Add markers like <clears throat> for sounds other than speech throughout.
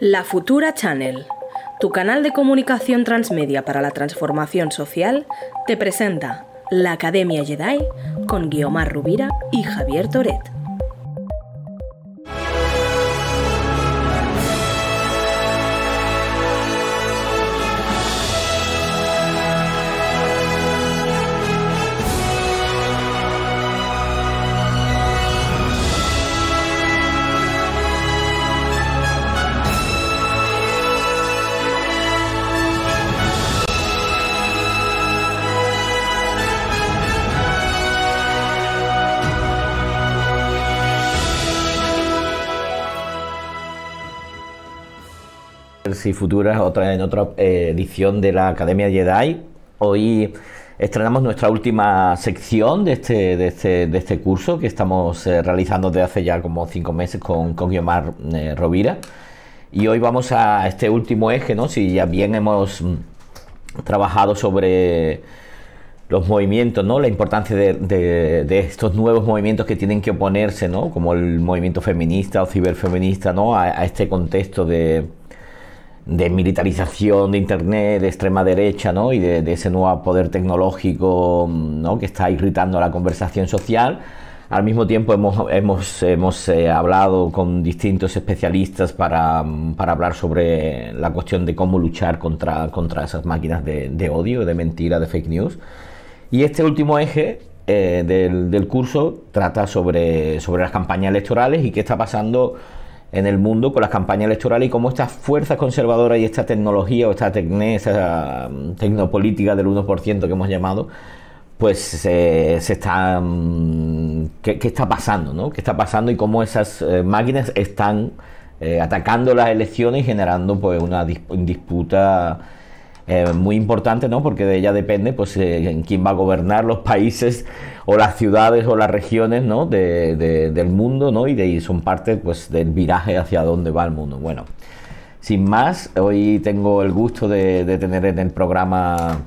La Futura Channel, tu canal de comunicación transmedia para la transformación social, te presenta la Academia Jedi con Guiomar Rubira y Javier Toret. Y futuras otra, en otra eh, edición de la Academia Jedi. Hoy estrenamos nuestra última sección de este, de este, de este curso que estamos eh, realizando desde hace ya como cinco meses con, con Guiomar eh, Rovira. Y hoy vamos a este último eje, ¿no? Si ya bien hemos mm, trabajado sobre los movimientos, ¿no? La importancia de, de, estos nuevos movimientos que tienen que oponerse, ¿no? Como el movimiento feminista o ciberfeminista, ¿no? a este contexto de, de militarización de Internet, de extrema derecha, ¿no? y de, ese nuevo poder tecnológico ¿no? que está irritando la conversación social. Al mismo tiempo hemos, hemos, hemos eh, hablado con distintos especialistas para, para, hablar sobre la cuestión de cómo luchar contra, contra esas máquinas de, odio, de mentira, de fake news. Y este último eje eh, del, del, curso trata sobre, sobre las campañas electorales y qué está pasando en el mundo con las campañas electorales y cómo estas fuerzas conservadoras y esta tecnología o esta, esa mm, tecnopolítica del 1% que hemos llamado, pues se está... Mm, ¿qué, está pasando? ¿no? ¿Qué está pasando y cómo esas eh, máquinas están eh, atacando las elecciones y generando pues una disputa eh, muy importante, ¿no? Porque de ella depende, pues, eh, en quién va a gobernar los países o las ciudades o las regiones, ¿no? De, del mundo, ¿no? Y de ahí son parte, pues, del viraje hacia dónde va el mundo. Bueno, sin más, hoy tengo el gusto de, tener en el programa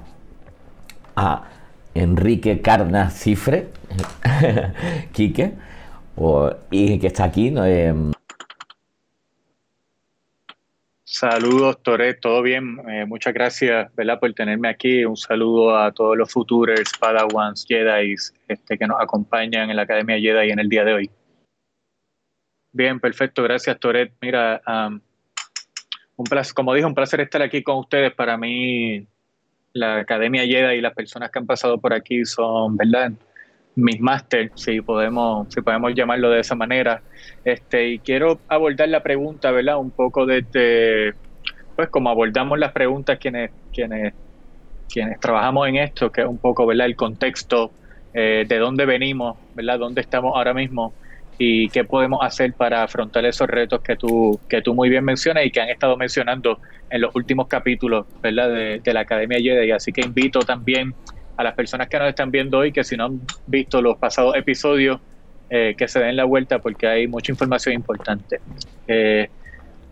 a Enrique Carna Cifre, <laughs> Quique, y que está aquí, ¿no? Eh, Saludos, Toret, todo bien. Eh, muchas gracias ¿verdad? por tenerme aquí. Un saludo a todos los futuros Padawans, Jedi este, que nos acompañan en la Academia Jedi en el día de hoy. Bien, perfecto. Gracias, Toret. Mira, un placer, como dije, un placer estar aquí con ustedes. Para mí, la Academia Jedi y las personas que han pasado por aquí son, ¿verdad? Mis máster, si podemos, si podemos llamarlo de esa manera. Este, y quiero abordar la pregunta, ¿verdad? Un poco desde, pues como abordamos las preguntas quienes, quienes, quienes trabajamos en esto, que es un poco, ¿verdad? El contexto eh, de dónde venimos, ¿verdad? Dónde estamos ahora mismo y qué podemos hacer para afrontar esos retos que tú, que tú muy bien mencionas y que han estado mencionando en los últimos capítulos, ¿verdad? De, de la Academia Jedi. Así que invito también a las personas que nos están viendo hoy, que si no han visto los pasados episodios, eh, que se den la vuelta porque hay mucha información importante. Eh,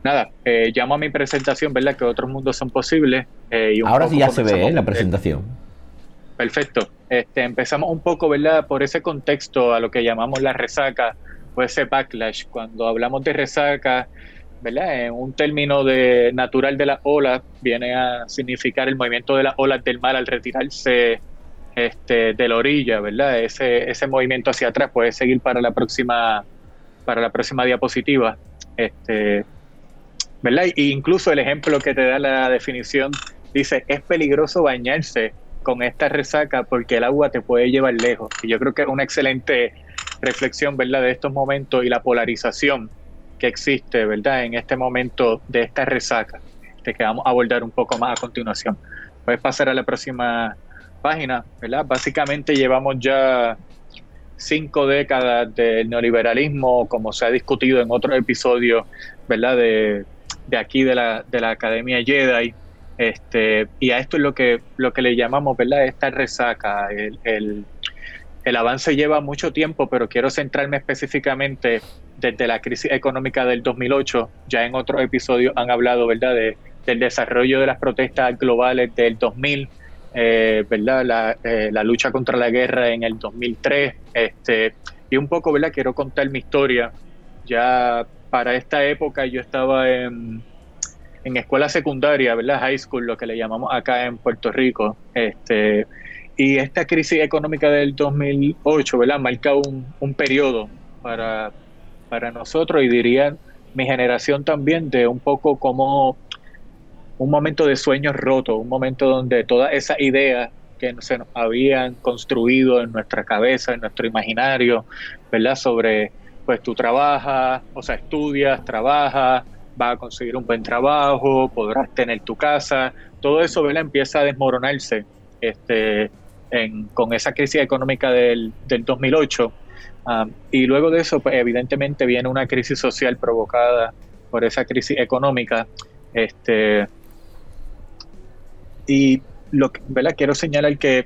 nada, eh, llamo a mi presentación, ¿verdad? Que otros mundos son posibles. Ahora sí ya se ve la presentación. Perfecto. Este, empezamos un poco, ¿verdad? Por ese contexto a lo que llamamos la resaca o ese backlash. Cuando hablamos de resaca, ¿verdad? En un término de natural de la ola, viene a significar el movimiento de las olas del mar al retirarse este, de la orilla, ¿verdad? Ese, ese movimiento hacia atrás puede seguir para la próxima, para la próxima diapositiva. Este, ¿verdad? E incluso el ejemplo que te da la definición dice, es peligroso bañarse con esta resaca porque el agua te puede llevar lejos. Y yo creo que es una excelente reflexión, ¿verdad? De estos momentos y la polarización que existe, ¿verdad? En este momento de esta resaca, que vamos a abordar un poco más a continuación. Puedes pasar a la próxima página, ¿verdad? Básicamente llevamos ya cinco décadas del neoliberalismo, como se ha discutido en otros episodios, ¿verdad? De, de aquí de la, de la Academia Jedi. Este, y a esto es lo que, lo que le llamamos, ¿verdad? Esta resaca. El, el, el avance lleva mucho tiempo, pero quiero centrarme específicamente desde la crisis económica del 2008. Ya en otros episodios han hablado, ¿verdad?, de, del desarrollo de las protestas globales del 2000 eh, ¿verdad? Eh, la, lucha contra la guerra en el 2003, este, y un poco, ¿verdad? Quiero contar mi historia. Ya para esta época yo estaba en, en escuela secundaria, ¿verdad? High school, lo que le llamamos acá en Puerto Rico. Este, y esta crisis económica del 2008, ¿verdad? Marca un, un periodo para, para nosotros y diría mi generación también de un poco como un momento de sueños rotos, un momento donde todas esas ideas que se nos habían construido en nuestra cabeza, en nuestro imaginario, ¿verdad? Sobre, pues tú trabajas, o sea, estudias, trabajas, vas a conseguir un buen trabajo, podrás tener tu casa, todo eso, ¿verdad? Empieza a desmoronarse este, con esa crisis económica del, del 2008. Um, y luego de eso, pues evidentemente viene una crisis social provocada por esa crisis económica. Este, y lo que, ¿verdad? quiero señalar que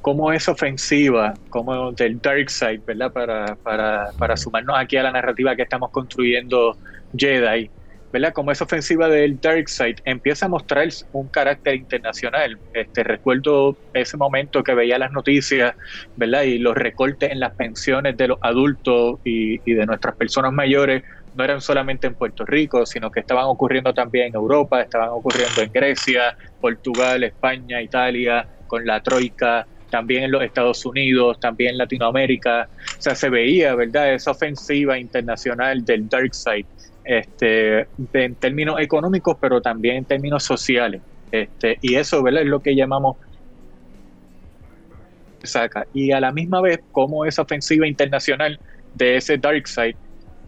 cómo es ofensiva, como del dark side, ¿verdad? Para, para, para sumarnos aquí a la narrativa que estamos construyendo Jedi, ¿verdad? Como es ofensiva del dark side, empieza a mostrar un carácter internacional. Este, recuerdo ese momento que veía las noticias, ¿verdad? Y los recortes en las pensiones de los adultos y, y de nuestras personas mayores no eran solamente en Puerto Rico, sino que estaban ocurriendo también en Europa, estaban ocurriendo en Grecia, Portugal, España, Italia, con la Troika, también en los Estados Unidos, también en Latinoamérica. O sea, se veía, ¿verdad?, esa ofensiva internacional del dark side, este, en términos económicos, pero también en términos sociales. Este, y eso, ¿verdad?, es lo que llamamos saca. Y a la misma vez, como esa ofensiva internacional de ese dark side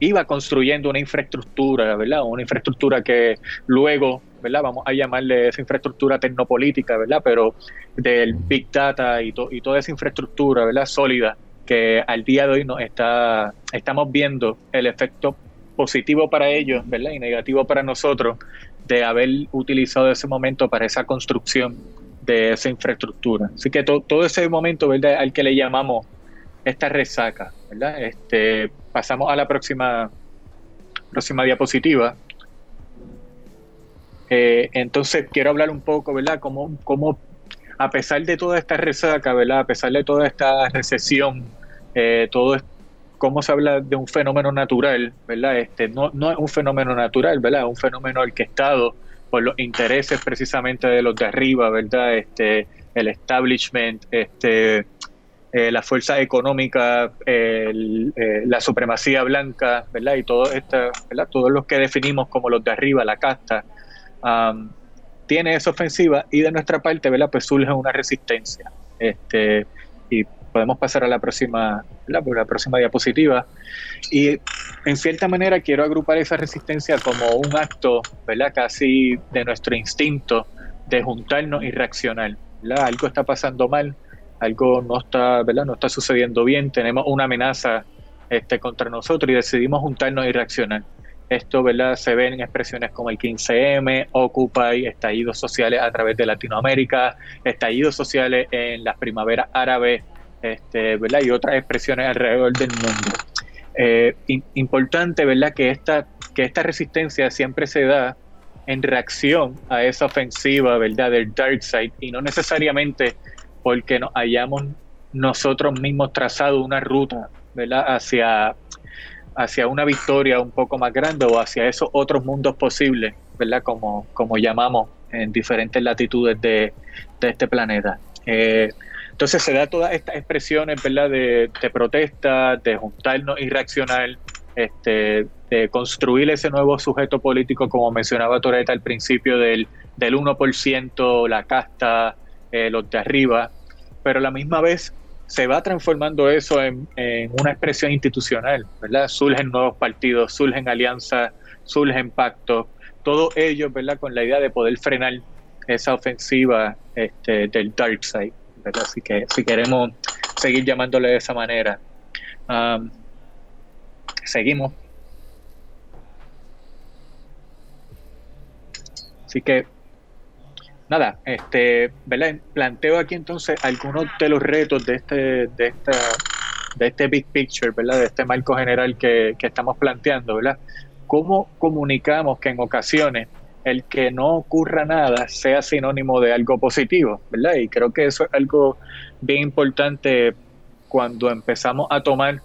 iba construyendo una infraestructura, ¿verdad? Una infraestructura que luego, ¿verdad? Vamos a llamarle esa infraestructura tecnopolítica, ¿verdad? Pero del Big Data y, toda esa infraestructura, ¿verdad? Sólida, que al día de hoy nos está, estamos viendo el efecto positivo para ellos, ¿verdad? Y negativo para nosotros de haber utilizado ese momento para esa construcción de esa infraestructura. Así que todo ese momento, ¿verdad? Al que le llamamos esta resaca, ¿verdad? Este, pasamos a la próxima, próxima diapositiva. Eh, entonces quiero hablar un poco, ¿verdad? Cómo, cómo, a pesar de toda esta resaca, ¿verdad? A pesar de toda esta recesión, eh, todo cómo se habla de un fenómeno natural, ¿verdad? Este, no, no es un fenómeno natural, ¿verdad? Es un fenómeno orquestado por los intereses precisamente de los de arriba, ¿verdad? Este, el establishment, este, eh, la fuerza económica, eh, la supremacía blanca, ¿verdad? Y todo esta, ¿verdad? todos los que definimos como los de arriba, la casta, tiene esa ofensiva y de nuestra parte, ¿verdad? Pues surge una resistencia. Este, y podemos pasar a la próxima, ¿verdad? la próxima diapositiva. Y en cierta manera quiero agrupar esa resistencia como un acto, ¿verdad? Casi de nuestro instinto de juntarnos y reaccionar. ¿verdad? Algo está pasando mal, algo no está, ¿verdad? No está sucediendo bien, tenemos una amenaza este, contra nosotros y decidimos juntarnos y reaccionar. Esto, ¿verdad? Se ven en expresiones como el 15M, Occupy, estallidos sociales a través de Latinoamérica, estallidos sociales en las primaveras árabes, este, ¿verdad? Y otras expresiones alrededor del mundo. Eh, importante, ¿verdad? Que esta, que esta resistencia siempre se da en reacción a esa ofensiva, ¿verdad? Del dark side y no necesariamente porque nos hayamos nosotros mismos trazado una ruta, ¿verdad? Hacia, hacia una victoria un poco más grande o hacia esos otros mundos posibles, ¿verdad? Como, como llamamos en diferentes latitudes de, este planeta. Eh, entonces se da todas estas expresiones, ¿verdad? De, protesta, de juntarnos y reaccionar, este, de construir ese nuevo sujeto político, como mencionaba Toreta al principio, del, del 1%, la casta, eh, los de arriba, pero a la misma vez se va transformando eso en, una expresión institucional, ¿verdad? Surgen nuevos partidos, surgen alianzas, surgen pactos, todo ello, ¿verdad? Con la idea de poder frenar esa ofensiva este, del dark side, ¿verdad? Así que si queremos seguir llamándole de esa manera. Seguimos. Así que nada, este, ¿verdad? Planteo aquí entonces algunos de los retos de este, de esta, de este big picture, ¿verdad? De este marco general que, estamos planteando, ¿verdad? ¿Cómo comunicamos que en ocasiones el que no ocurra nada sea sinónimo de algo positivo, ¿verdad? Y creo que eso es algo bien importante cuando empezamos a tomar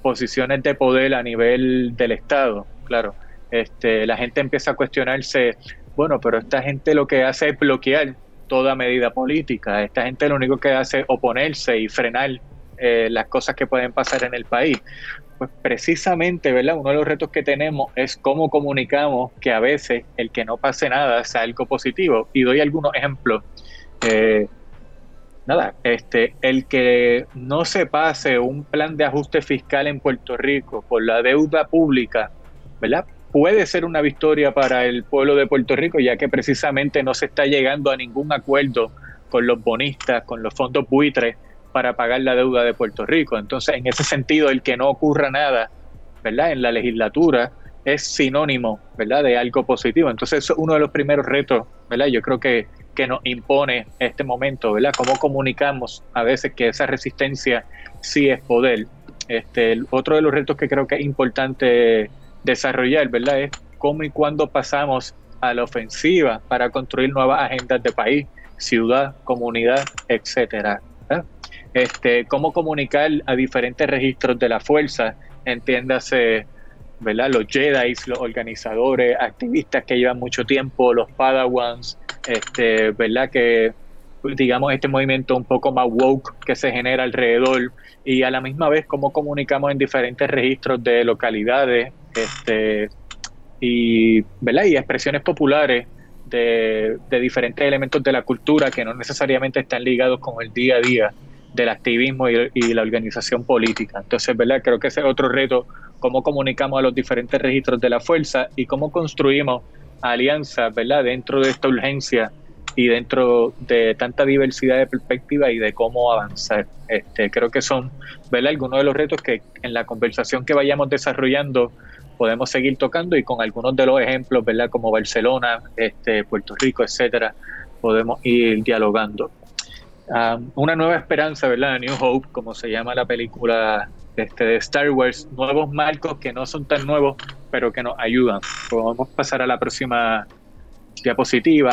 posiciones de poder a nivel del Estado, claro. este, la gente empieza a cuestionarse, bueno, pero esta gente lo que hace es bloquear toda medida política, esta gente lo único que hace es oponerse y frenar eh, las cosas que pueden pasar en el país. Pues precisamente, ¿verdad? Uno de los retos que tenemos es cómo comunicamos que a veces el que no pase nada sea algo positivo. Y doy algunos ejemplos. Eh, nada, este, el que no se pase un plan de ajuste fiscal en Puerto Rico por la deuda pública, ¿verdad? Puede ser una victoria para el pueblo de Puerto Rico, ya que precisamente no se está llegando a ningún acuerdo con los bonistas, con los fondos buitres para pagar la deuda de Puerto Rico. Entonces, en ese sentido, el que no ocurra nada, ¿verdad? En la legislatura es sinónimo, ¿verdad? De algo positivo. Entonces, eso es uno de los primeros retos, ¿verdad? Yo creo que que nos impone este momento, ¿verdad? Cómo comunicamos a veces que esa resistencia sí es poder. Este, otro de los retos que creo que es importante desarrollar, ¿verdad? Es cómo y cuándo pasamos a la ofensiva para construir nuevas agendas de país, ciudad, comunidad, etcétera. Este, cómo comunicar a diferentes registros de la fuerza, entiéndase, ¿verdad? Los Jedi, los organizadores, activistas que llevan mucho tiempo, los Padawans, este, ¿verdad? Que digamos este movimiento un poco más woke que se genera alrededor y a la misma vez cómo comunicamos en diferentes registros de localidades este, y, ¿verdad? y expresiones populares de, diferentes elementos de la cultura que no necesariamente están ligados con el día a día del activismo y, y, la organización política. Entonces, ¿verdad? Creo que ese es otro reto, cómo comunicamos a los diferentes registros de la fuerza y cómo construimos alianzas, ¿verdad? Dentro de esta urgencia y dentro de tanta diversidad de perspectivas y de cómo avanzar. Este, creo que son, ¿verdad? Algunos de los retos que en la conversación que vayamos desarrollando podemos seguir tocando y con algunos de los ejemplos, ¿verdad? Como Barcelona, este, Puerto Rico, etcétera, podemos ir dialogando. Una nueva esperanza, ¿verdad? New Hope, como se llama la película este, de Star Wars, nuevos marcos que no son tan nuevos, pero que nos ayudan. Podemos pasar a la próxima diapositiva.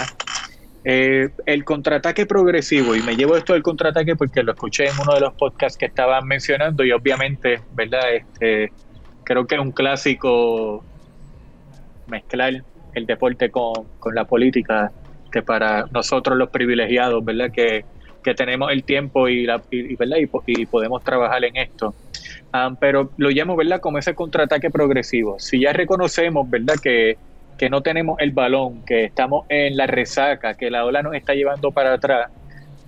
Eh, el contraataque progresivo, y me llevo esto del contraataque porque lo escuché en uno de los podcasts que estaban mencionando y obviamente, ¿verdad? Este, creo que es un clásico mezclar el deporte con, la política, que para nosotros los privilegiados, ¿verdad? Que, tenemos el tiempo y, la, ¿verdad? y podemos trabajar en esto. Ah, pero lo llamo, ¿verdad?, como ese contraataque progresivo. Si ya reconocemos, ¿verdad?, que, no tenemos el balón, que estamos en la resaca, que la ola nos está llevando para atrás,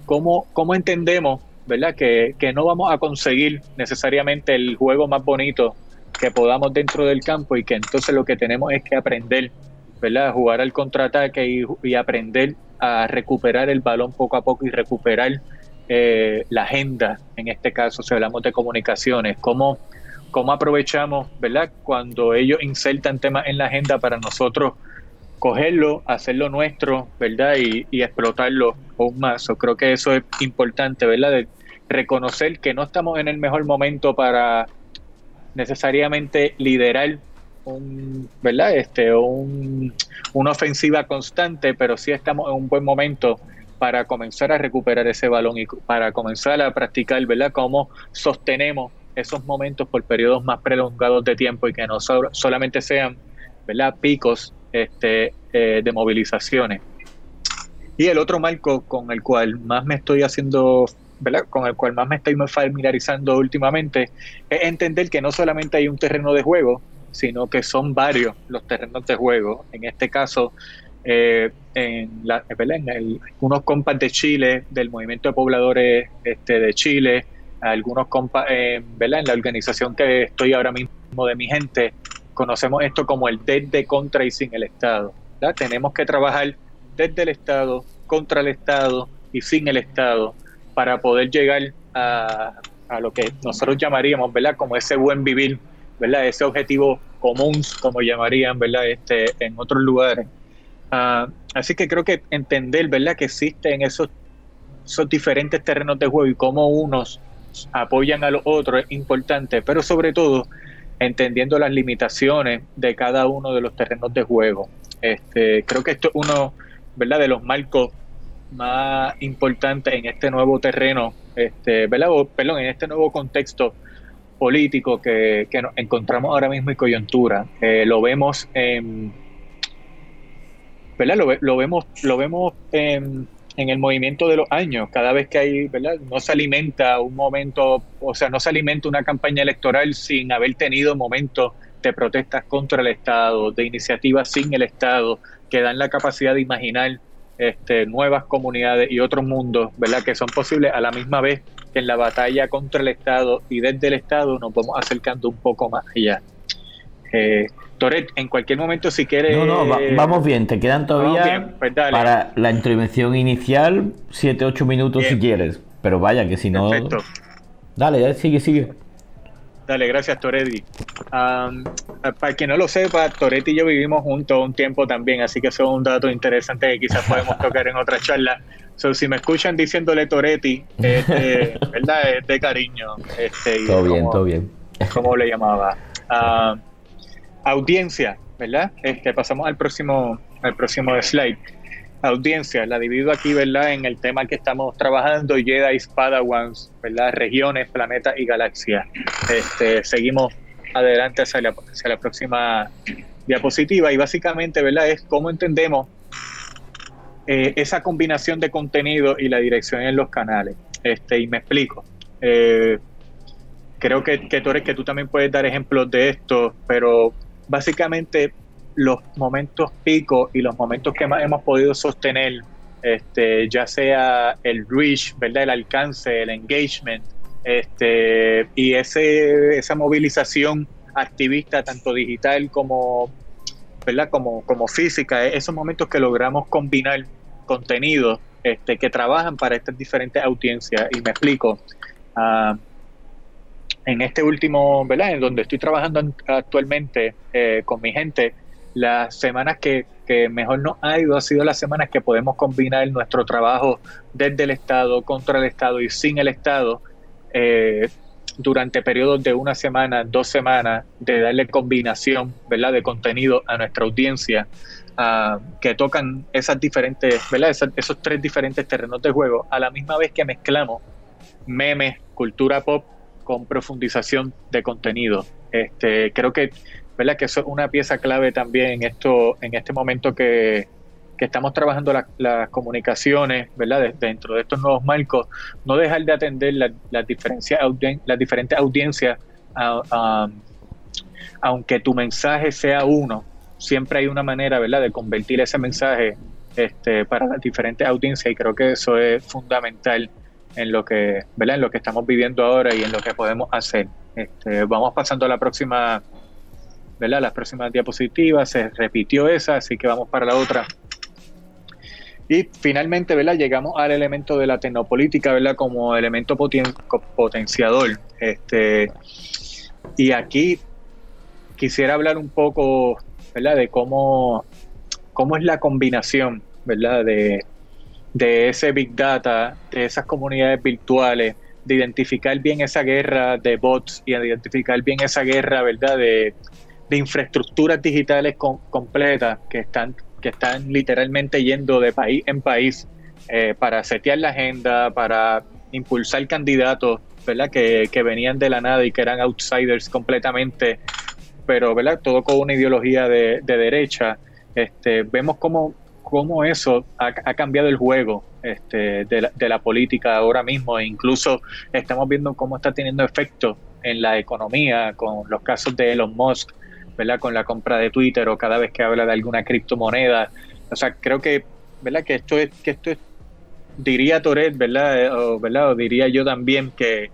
¿cómo, cómo entendemos, ¿verdad?, que, no vamos a conseguir necesariamente el juego más bonito que podamos dentro del campo y que entonces lo que tenemos es que aprender, ¿verdad?, a jugar al contraataque y, y aprender a recuperar el balón poco a poco y recuperar eh, la agenda, en este caso, si hablamos de comunicaciones, cómo, cómo aprovechamos, ¿verdad? Cuando ellos insertan temas en la agenda para nosotros cogerlo, hacerlo nuestro, ¿verdad? Y, explotarlo aún más. Yo creo que eso es importante, ¿verdad? De reconocer que no estamos en el mejor momento para necesariamente liderar un, ¿verdad? Este, un, una ofensiva constante, pero sí estamos en un buen momento para comenzar a recuperar ese balón y para comenzar a practicar, ¿verdad? Cómo sostenemos esos momentos por periodos más prolongados de tiempo y que no solamente sean, ¿verdad? Picos este, eh, de movilizaciones. Y el otro marco con el cual más me estoy haciendo, ¿verdad? Con el cual más me estoy familiarizando últimamente es entender que no solamente hay un terreno de juego, sino que son varios los terrenos de juego. En este caso, eh, en, la, algunos compas de Chile, del movimiento de pobladores este, de Chile, algunos compas, eh, en la organización que estoy ahora mismo de mi gente, conocemos esto como el desde, contra y sin el Estado. Tenemos que trabajar desde el Estado, contra el Estado y sin el Estado para poder llegar a, a lo que nosotros llamaríamos, ¿verdad? Como ese buen vivir, ¿verdad? Ese objetivo común, como llamarían, ¿verdad? Este, en otros lugares. Ah, así que creo que entender, ¿verdad?, que existen esos, esos diferentes terrenos de juego y cómo unos apoyan a los otros es importante, pero sobre todo entendiendo las limitaciones de cada uno de los terrenos de juego. Este, creo que esto es uno, ¿verdad?, de los marcos más importantes en este nuevo terreno, este, ¿verdad? perdón, en este nuevo contexto político que, nos encontramos ahora mismo en coyuntura. Eh, lo vemos ¿verdad? Lo, vemos, lo vemos en, el movimiento de los años. Cada vez que hay, ¿verdad? No se alimenta un momento, o sea, no se alimenta una campaña electoral sin haber tenido momentos de protestas contra el Estado, de iniciativas sin el Estado, que dan la capacidad de imaginar este, nuevas comunidades y otros mundos, ¿verdad? Que son posibles a la misma vez que en la batalla contra el Estado y desde el Estado nos vamos acercando un poco más allá. Eh, Toret, en cualquier momento si quieres... No, no, vamos bien, te quedan todavía pues para la intervención inicial 7, 8 minutos si quieres, pero vaya que si no... Perfecto. Dale, sigue, sigue. Dale, gracias Toretti. para quien no lo sepa, Toretti y yo vivimos juntos un tiempo también, así que eso es un dato interesante que quizás podemos <laughs> tocar en otra charla. So, si me escuchan diciéndole Toretti, este, <laughs> ¿verdad? Es de cariño. Este, todo bien, todo bien. ¿Cómo le llamaba? Audiencia, ¿verdad? Este, pasamos al próximo, al próximo slide audiencia, la divido aquí, ¿verdad? En el tema que estamos trabajando, Jedi, Padawans, ¿verdad? Regiones, planetas y galaxias. Este, seguimos adelante hacia la, hacia la próxima diapositiva y básicamente, ¿verdad? Es cómo entendemos eh, esa combinación de contenido y la dirección en los canales. Este, y me explico. Eh, creo que, que, tú eres, que tú también puedes dar ejemplos de esto, pero básicamente los momentos pico y los momentos que más hemos podido sostener, este, ya sea el reach, ¿verdad? el alcance, el engagement, este, y ese, esa movilización activista, tanto digital como, ¿verdad? como, como física, e-, esos momentos que logramos combinar contenidos este, que trabajan para estas diferentes audiencias. Y me explico. Ah, en este último, ¿verdad? En donde estoy trabajando actualmente eh, con mi gente, las semanas que, mejor nos ha ido ha sido las semanas que podemos combinar nuestro trabajo desde el Estado, contra el Estado y sin el Estado, eh, durante periodos de una semana, dos semanas, de darle combinación ¿verdad? de contenido a nuestra audiencia, que tocan esas diferentes, ¿verdad? esos tres diferentes terrenos de juego, a la misma vez que mezclamos memes, cultura pop con profundización de contenido. Este, creo que ¿verdad? Que eso es una pieza clave también en esto, en este momento que, estamos trabajando las comunicaciones, ¿verdad? dentro de estos nuevos marcos, no dejar de atender las diferencias las diferentes audiencias, aunque tu mensaje sea uno, siempre hay una manera, ¿verdad?, de convertir ese mensaje este, para las diferentes audiencias y creo que eso es fundamental en lo que, ¿verdad? En lo que estamos viviendo ahora y en lo que podemos hacer. Este, vamos pasando a la próxima ¿verdad? Las próximas diapositivas, se repitió esa, así que vamos para la otra. Y finalmente, ¿verdad? Llegamos al elemento de la tecnopolítica, ¿verdad? Como elemento potenciador. Este, y aquí quisiera hablar un poco, ¿verdad? De cómo, cómo es la combinación, ¿verdad? De, de ese Big Data, de esas comunidades virtuales, de identificar bien esa guerra de bots y de identificar bien esa guerra, ¿verdad? De, de infraestructuras digitales completas que están, que están literalmente yendo de país en país eh, para setear la agenda, para impulsar candidatos ¿verdad? Que, venían de la nada y que eran outsiders completamente, pero ¿verdad? todo con una ideología de, derecha. Este, vemos cómo, cómo eso ha, cambiado el juego este, de, la, de la política ahora mismo e incluso estamos viendo cómo está teniendo efecto en la economía con los casos de Elon Musk ¿verdad? Con la compra de Twitter o cada vez que habla de alguna criptomoneda. O sea, creo que, ¿verdad? Que esto es, que esto es, diría Toret, ¿verdad? Eh, o, ¿verdad? O diría yo también que,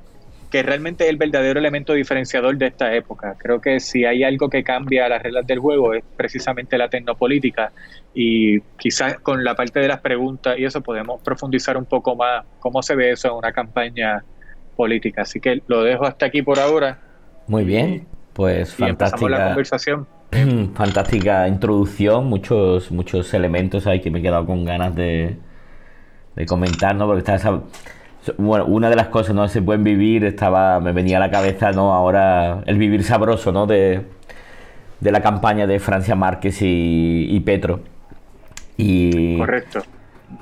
que realmente es el verdadero elemento diferenciador de esta época. Creo que si hay algo que cambia las reglas del juego es precisamente la tecnopolítica y quizás con la parte de las preguntas y eso podemos profundizar un poco más cómo se ve eso en una campaña política. Así que lo dejo hasta aquí por ahora. Muy bien. Pues fantástica. conversación. <clears throat> Fantástica introducción, muchos, muchos elementos ahí que me he quedado con ganas de, de comentar, ¿no? Porque está esa, bueno, una de las cosas, ¿no? Ese buen vivir, estaba, me venía a la cabeza, ¿no? Ahora el vivir sabroso, ¿no? De, la campaña de Francia Márquez y, Petro. Y, Correcto.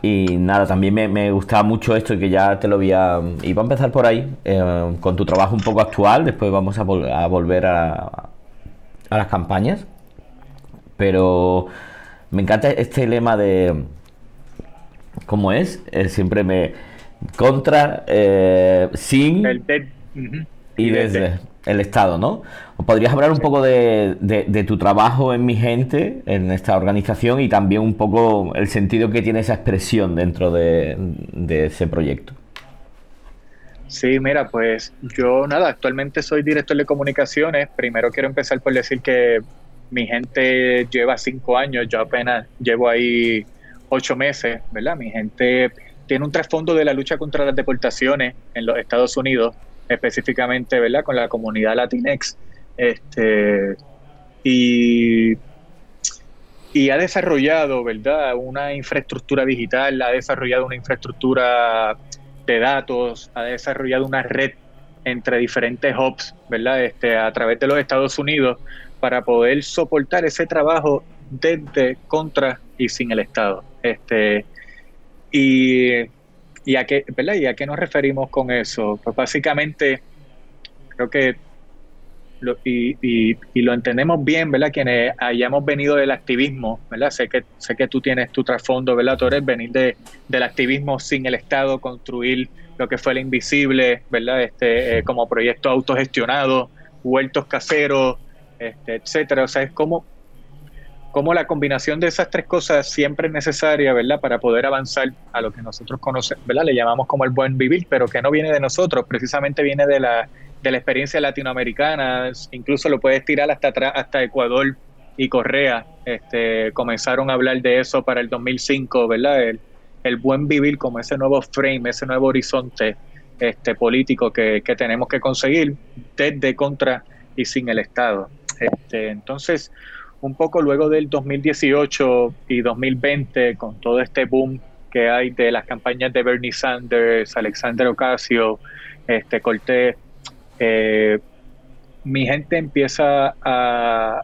y nada, también me, me, gustaba mucho esto y que ya te lo voy a... Iba a empezar por ahí, eh, con tu trabajo un poco actual, después vamos a, a volver a, a, las campañas. Pero me encanta este lema de... ¿Cómo es? Eh, siempre me... Contra, eh, sin... Y desde el Estado, ¿no? ¿Podrías hablar un poco de, tu trabajo en Mi Gente, en esta organización, y también un poco el sentido que tiene esa expresión dentro de, ese proyecto? Sí, mira, pues yo nada, actualmente soy director de comunicaciones. Primero quiero empezar por decir que mi gente lleva cinco años, yo apenas llevo ahí ocho meses, ¿verdad? Mi gente tiene un trasfondo de la lucha contra las deportaciones en los Estados Unidos específicamente, ¿verdad? Con la comunidad Latinex. Este, y, y ha desarrollado, ¿verdad? Una infraestructura digital, ha desarrollado una infraestructura de datos, ha desarrollado una red entre diferentes hubs, ¿verdad? Este, a través de los Estados Unidos para poder soportar ese trabajo desde, contra y sin el Estado. Este, y ¿Y a qué, ¿verdad? ¿Y a qué nos referimos con eso? Pues básicamente, creo que, lo, y, y, lo entendemos bien, ¿verdad? Quienes hayamos venido del activismo, ¿verdad? Sé que, sé que tú tienes tu trasfondo, ¿verdad, Torres? Venir de, del activismo sin el Estado, construir lo que fue el invisible, ¿verdad? Este, eh, como proyecto autogestionado, huertos caseros, este, etcétera. O sea, es como cómo la combinación de esas tres cosas siempre es necesaria, ¿verdad? Para poder avanzar a lo que nosotros conocemos, ¿verdad? Le llamamos como el buen vivir, pero que no viene de nosotros, precisamente viene de la, de la experiencia latinoamericana, incluso lo puedes tirar hasta atrás, hasta Ecuador y Correa, este, comenzaron a hablar de eso para el 2005, ¿verdad? El, el buen vivir como ese nuevo frame, ese nuevo horizonte este, político que, que tenemos que conseguir desde contra y sin el Estado. Este, entonces, un poco luego del 2018 y 2020, con todo este boom que hay de las campañas de Bernie Sanders, Alexander Ocasio, este Cortés, eh, mi gente empieza a,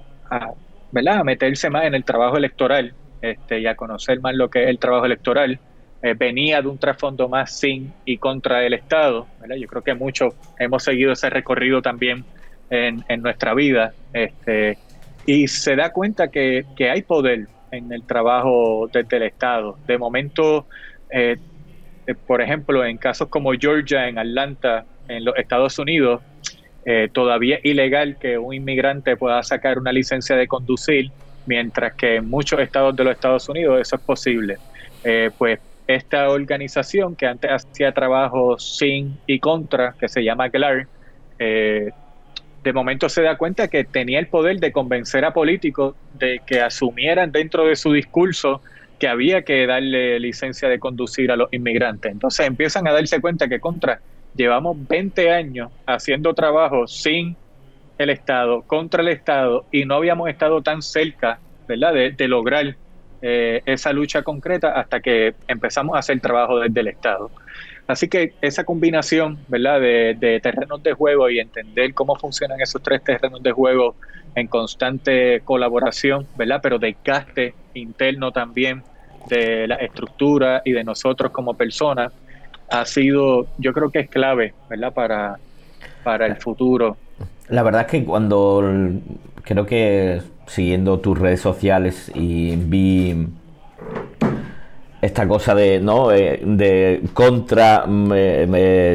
¿verdad? a meterse más en el trabajo electoral este, y a conocer más lo que es el trabajo electoral. Eh, venía de un trasfondo más sin y contra el Estado. ¿verdad? Yo creo que muchos hemos seguido ese recorrido también en, en nuestra vida. Este, y se da cuenta que, hay poder en el trabajo desde el Estado. De momento, eh, eh, por ejemplo, en casos como Georgia, en Atlanta, en los Estados Unidos, eh, todavía es ilegal que un inmigrante pueda sacar una licencia de conducir, mientras que en muchos estados de los Estados Unidos eso es posible. pues esta organización que antes hacía trabajo sin y contra, que se llama GLAR, de momento se da cuenta que tenía el poder de convencer a políticos de que asumieran dentro de su discurso que había que darle licencia de conducir a los inmigrantes. Entonces empiezan a darse cuenta que contra llevamos 20 años haciendo trabajo sin el Estado, contra el Estado, y no habíamos estado tan cerca ¿verdad? De, lograr eh, esa lucha concreta hasta que empezamos a hacer trabajo desde el Estado. Así que esa combinación, ¿verdad? De, terrenos de juego y entender cómo funcionan esos tres terrenos de juego en constante colaboración, ¿verdad? Pero desgaste interno también de la estructura y de nosotros como personas, ha sido, yo creo que es clave, ¿verdad? Para, para el futuro. La verdad es que cuando creo que siguiendo tus redes sociales y vi esta cosa de no eh, de contra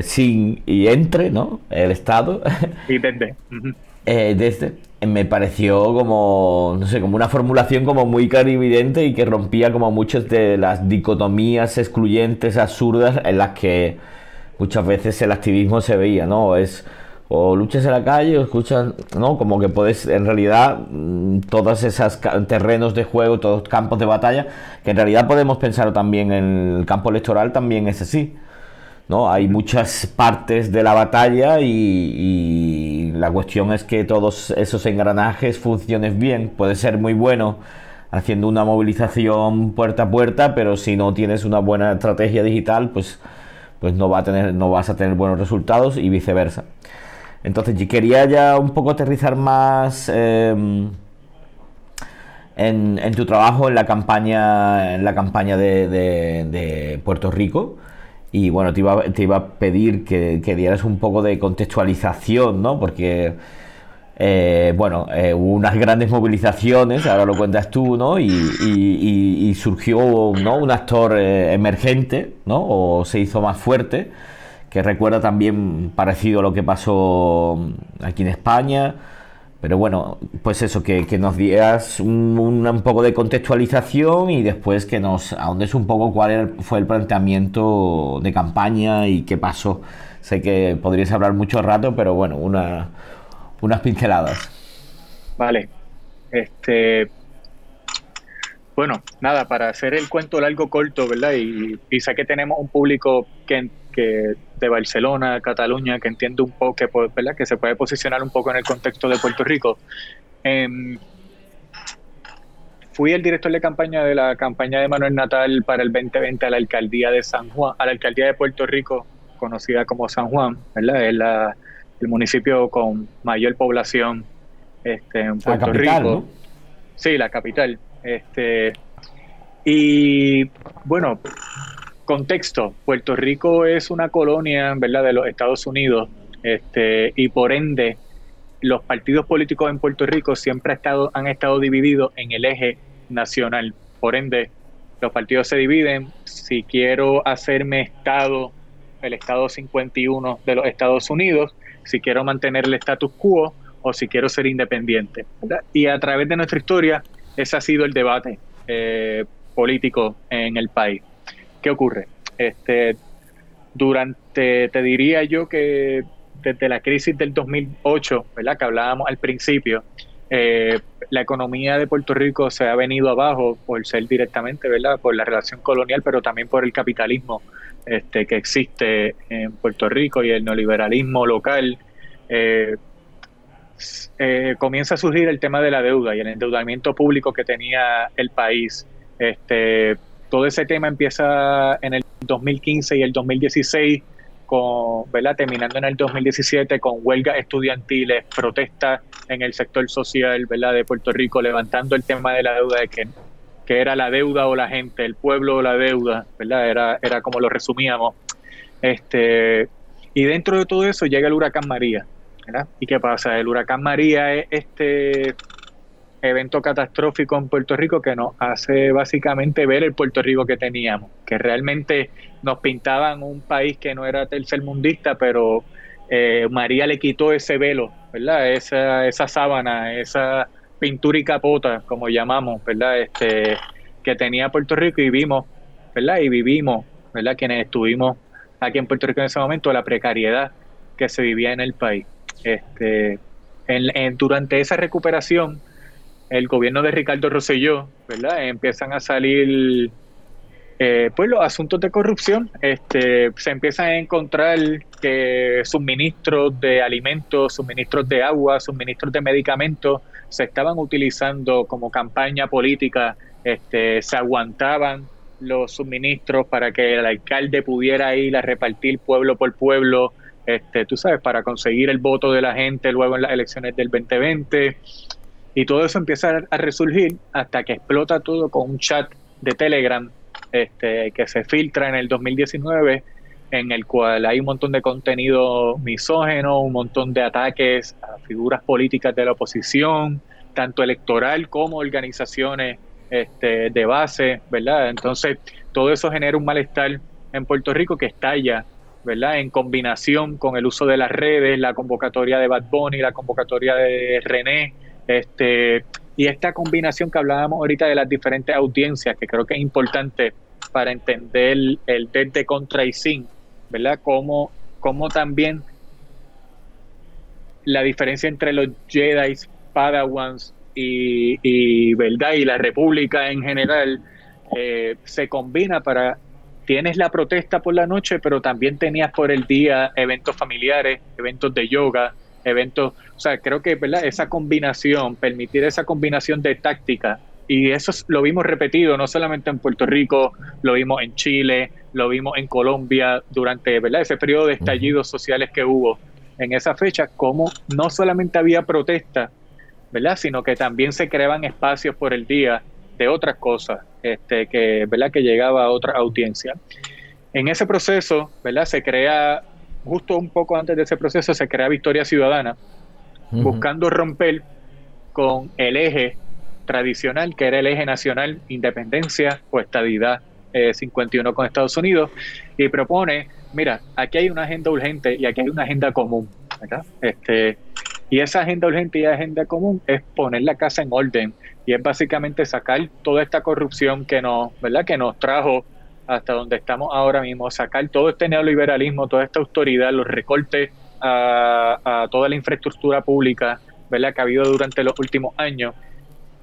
sin y entre no el estado. <laughs> Y desde eh, desde me pareció como no sé como una formulación como muy clarividente y que rompía como muchas de las dicotomías excluyentes absurdas en las que muchas veces el activismo se veía no es o luchas en la calle o escuchas, ¿no? Como que puedes, en realidad, mm, todos esos terrenos de juego, todos campos de batalla, que en realidad podemos pensar también en el campo electoral, también es así. ¿no? Hay muchas partes de la batalla y, la cuestión es que todos esos engranajes funcionen bien. Puede ser muy bueno haciendo una movilización puerta a puerta, pero si no tienes una buena estrategia digital, pues, pues no, va a tener, no vas a tener buenos resultados y viceversa. Entonces, yo quería ya un poco aterrizar más em, en, tu trabajo en la campaña, en la campaña de, Puerto Rico. Y bueno, te iba, a pedir que, dieras un poco de contextualización, ¿no? Porque, eh, bueno, eh, hubo unas grandes movilizaciones, ahora lo cuentas tú, ¿no? Y, surgió ¿no? un actor eh, emergente, ¿no? O se hizo más fuerte, que recuerda también parecido a lo que pasó aquí en España pero bueno, pues eso, que, nos dieras un, poco de contextualización y después que nos ahondes un poco cuál fue el planteamiento de campaña y qué pasó. Sé que podrías hablar mucho rato, pero bueno, una, unas pinceladas. Vale. Este. Bueno, nada, para hacer el cuento largo corto, ¿verdad? Y, y que tenemos un público que que de Barcelona, Cataluña, que entiende un poco, que, ¿verdad? que se puede posicionar un poco en el contexto de Puerto Rico. Em, fui el director de campaña de la campaña de Manuel Natal para el 2020 a la alcaldía de San Juan, a la alcaldía de Puerto Rico, conocida como San Juan, ¿verdad? Es la, el municipio con mayor población este, en Puerto Rico. Sí, la capital. Este, y bueno, Contexto, Puerto Rico es una colonia, ¿verdad?, de los Estados Unidos, este, y por ende los partidos políticos en Puerto Rico siempre estado, han estado divididos en el eje nacional. Por ende, los partidos se dividen. Si quiero hacerme Estado, el Estado 51 de los Estados Unidos, si quiero mantener el status quo o si quiero ser independiente. Y a través de nuestra historia, ese ha sido el debate eh, político en el país. ¿Qué ocurre? Este, durante, te diría yo que desde la crisis del 2008, ¿verdad? que hablábamos al principio, eh, la economía de Puerto Rico se ha venido abajo por ser directamente, ¿verdad? por la relación colonial, pero también por el capitalismo este, que existe en Puerto Rico y el neoliberalismo local. Eh, eh, comienza a surgir el tema de la deuda y el endeudamiento público que tenía el país. Este, todo ese tema empieza en el 2015 y el 2016, con, ¿verdad? terminando en el 2017 con huelgas estudiantiles, protestas en el sector social ¿verdad? de Puerto Rico, levantando el tema de la deuda, de que, que era la deuda o la gente, el pueblo o la deuda, ¿verdad? Era, era como lo resumíamos. Este, y dentro de todo eso llega el huracán María. ¿verdad? ¿Y qué pasa? El huracán María es este evento catastrófico en Puerto Rico que nos hace básicamente ver el Puerto Rico que teníamos, que realmente nos pintaban un país que no era tercermundista, pero eh, María le quitó ese velo, ¿verdad? Esa, esa sábana, esa pintura y capota, como llamamos, ¿verdad? Este, que tenía Puerto Rico y vimos, ¿verdad? Y vivimos, ¿verdad? Quienes estuvimos aquí en Puerto Rico en ese momento, la precariedad que se vivía en el país. Este, en, durante esa recuperación, el gobierno de Ricardo Rosselló, ¿verdad? Empiezan a salir eh, pues los asuntos de corrupción, este, se empiezan a encontrar que suministros de alimentos, suministros de agua, suministros de medicamentos se estaban utilizando como campaña política, este, se aguantaban los suministros para que el alcalde pudiera ir a repartir pueblo por pueblo, este, tú sabes, para conseguir el voto de la gente luego en las elecciones del 2020. Y todo eso empieza a resurgir hasta que explota todo con un chat de Telegram este, que se filtra en el 2019, en el cual hay un montón de contenido misógeno, un montón de ataques a figuras políticas de la oposición, tanto electoral como organizaciones este, de base, ¿verdad? Entonces, todo eso genera un malestar en Puerto Rico que estalla, ¿verdad? En combinación con el uso de las redes, la convocatoria de Bad Bunny, la convocatoria de René, este, y esta combinación que hablábamos ahorita de las diferentes audiencias, que creo que es importante para entender el desde contra y sin, ¿verdad? Como también la diferencia entre los Jedi, Padawans y, y, ¿verdad? y la República en general eh, se combina para tienes la protesta por la noche, pero también tenías por el día eventos familiares, eventos de yoga, eventos, o sea, creo que ¿verdad? esa combinación, permitir esa combinación de táctica, y eso lo vimos repetido no solamente en Puerto Rico, lo vimos en Chile, lo vimos en Colombia durante ¿verdad? ese periodo de estallidos sociales que hubo en esa fecha, como no solamente había protesta, ¿verdad? Sino que también se creaban espacios por el día de otras cosas, este, que, ¿verdad? Que llegaba a otra audiencia. En ese proceso, ¿verdad? Se crea, justo un poco antes de ese proceso, se crea Victoria Ciudadana, buscando romper con el eje tradicional, que era el eje nacional, independencia o estadidad 51 eh, con Estados Unidos, y propone, mira, aquí hay una agenda urgente y aquí hay una agenda común, ¿verdad? Este, y esa agenda urgente y agenda común es poner la casa en orden y es básicamente sacar toda esta corrupción que nos, ¿verdad? Que nos trajo hasta donde estamos ahora mismo, sacar todo este neoliberalismo, toda esta autoridad, los recortes a, a toda la infraestructura pública, ¿verdad? Que ha habido durante los últimos años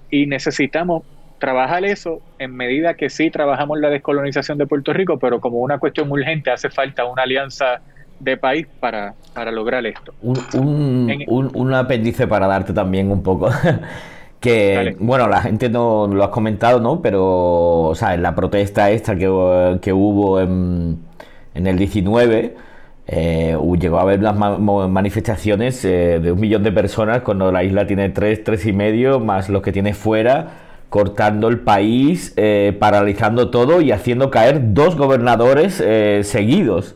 y necesitamos trabajar eso en medida que sí trabajamos la descolonización de Puerto Rico, pero como una cuestión urgente hace falta una alianza de país para, para lograr esto. Un, apéndice para darte también un poco. <laughs> que, bueno, la gente no lo has comentado, ¿no? Pero, o sea, en la protesta esta que, hubo en, en, el 19, eh, llegó a haber unas manifestaciones eh, de un millón de personas cuando la isla tiene tres, tres y medio, más los que tiene fuera cortando el país, eh, paralizando todo y haciendo caer dos gobernadores seguidos.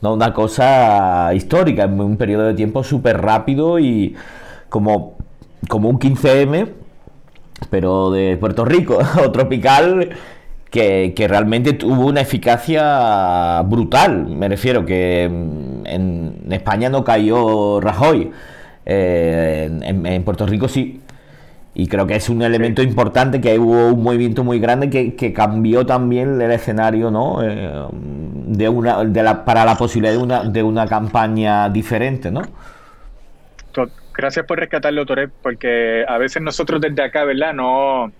Una cosa histórica, en un periodo de tiempo súper rápido y como, como un 15M, pero de Puerto Rico, <laughs> o tropical, que, realmente tuvo una eficacia brutal. Me refiero que mm, en, España no cayó Rajoy, eh, en, Puerto Rico sí. Y creo que es un elemento importante, que hubo un movimiento muy grande que, cambió también el escenario, ¿no? Eh, de una, de la, para la posibilidad de una, de una campaña diferente, ¿no? Gracias por rescatarlo, Toré, porque a veces nosotros desde acá, ¿verdad? No,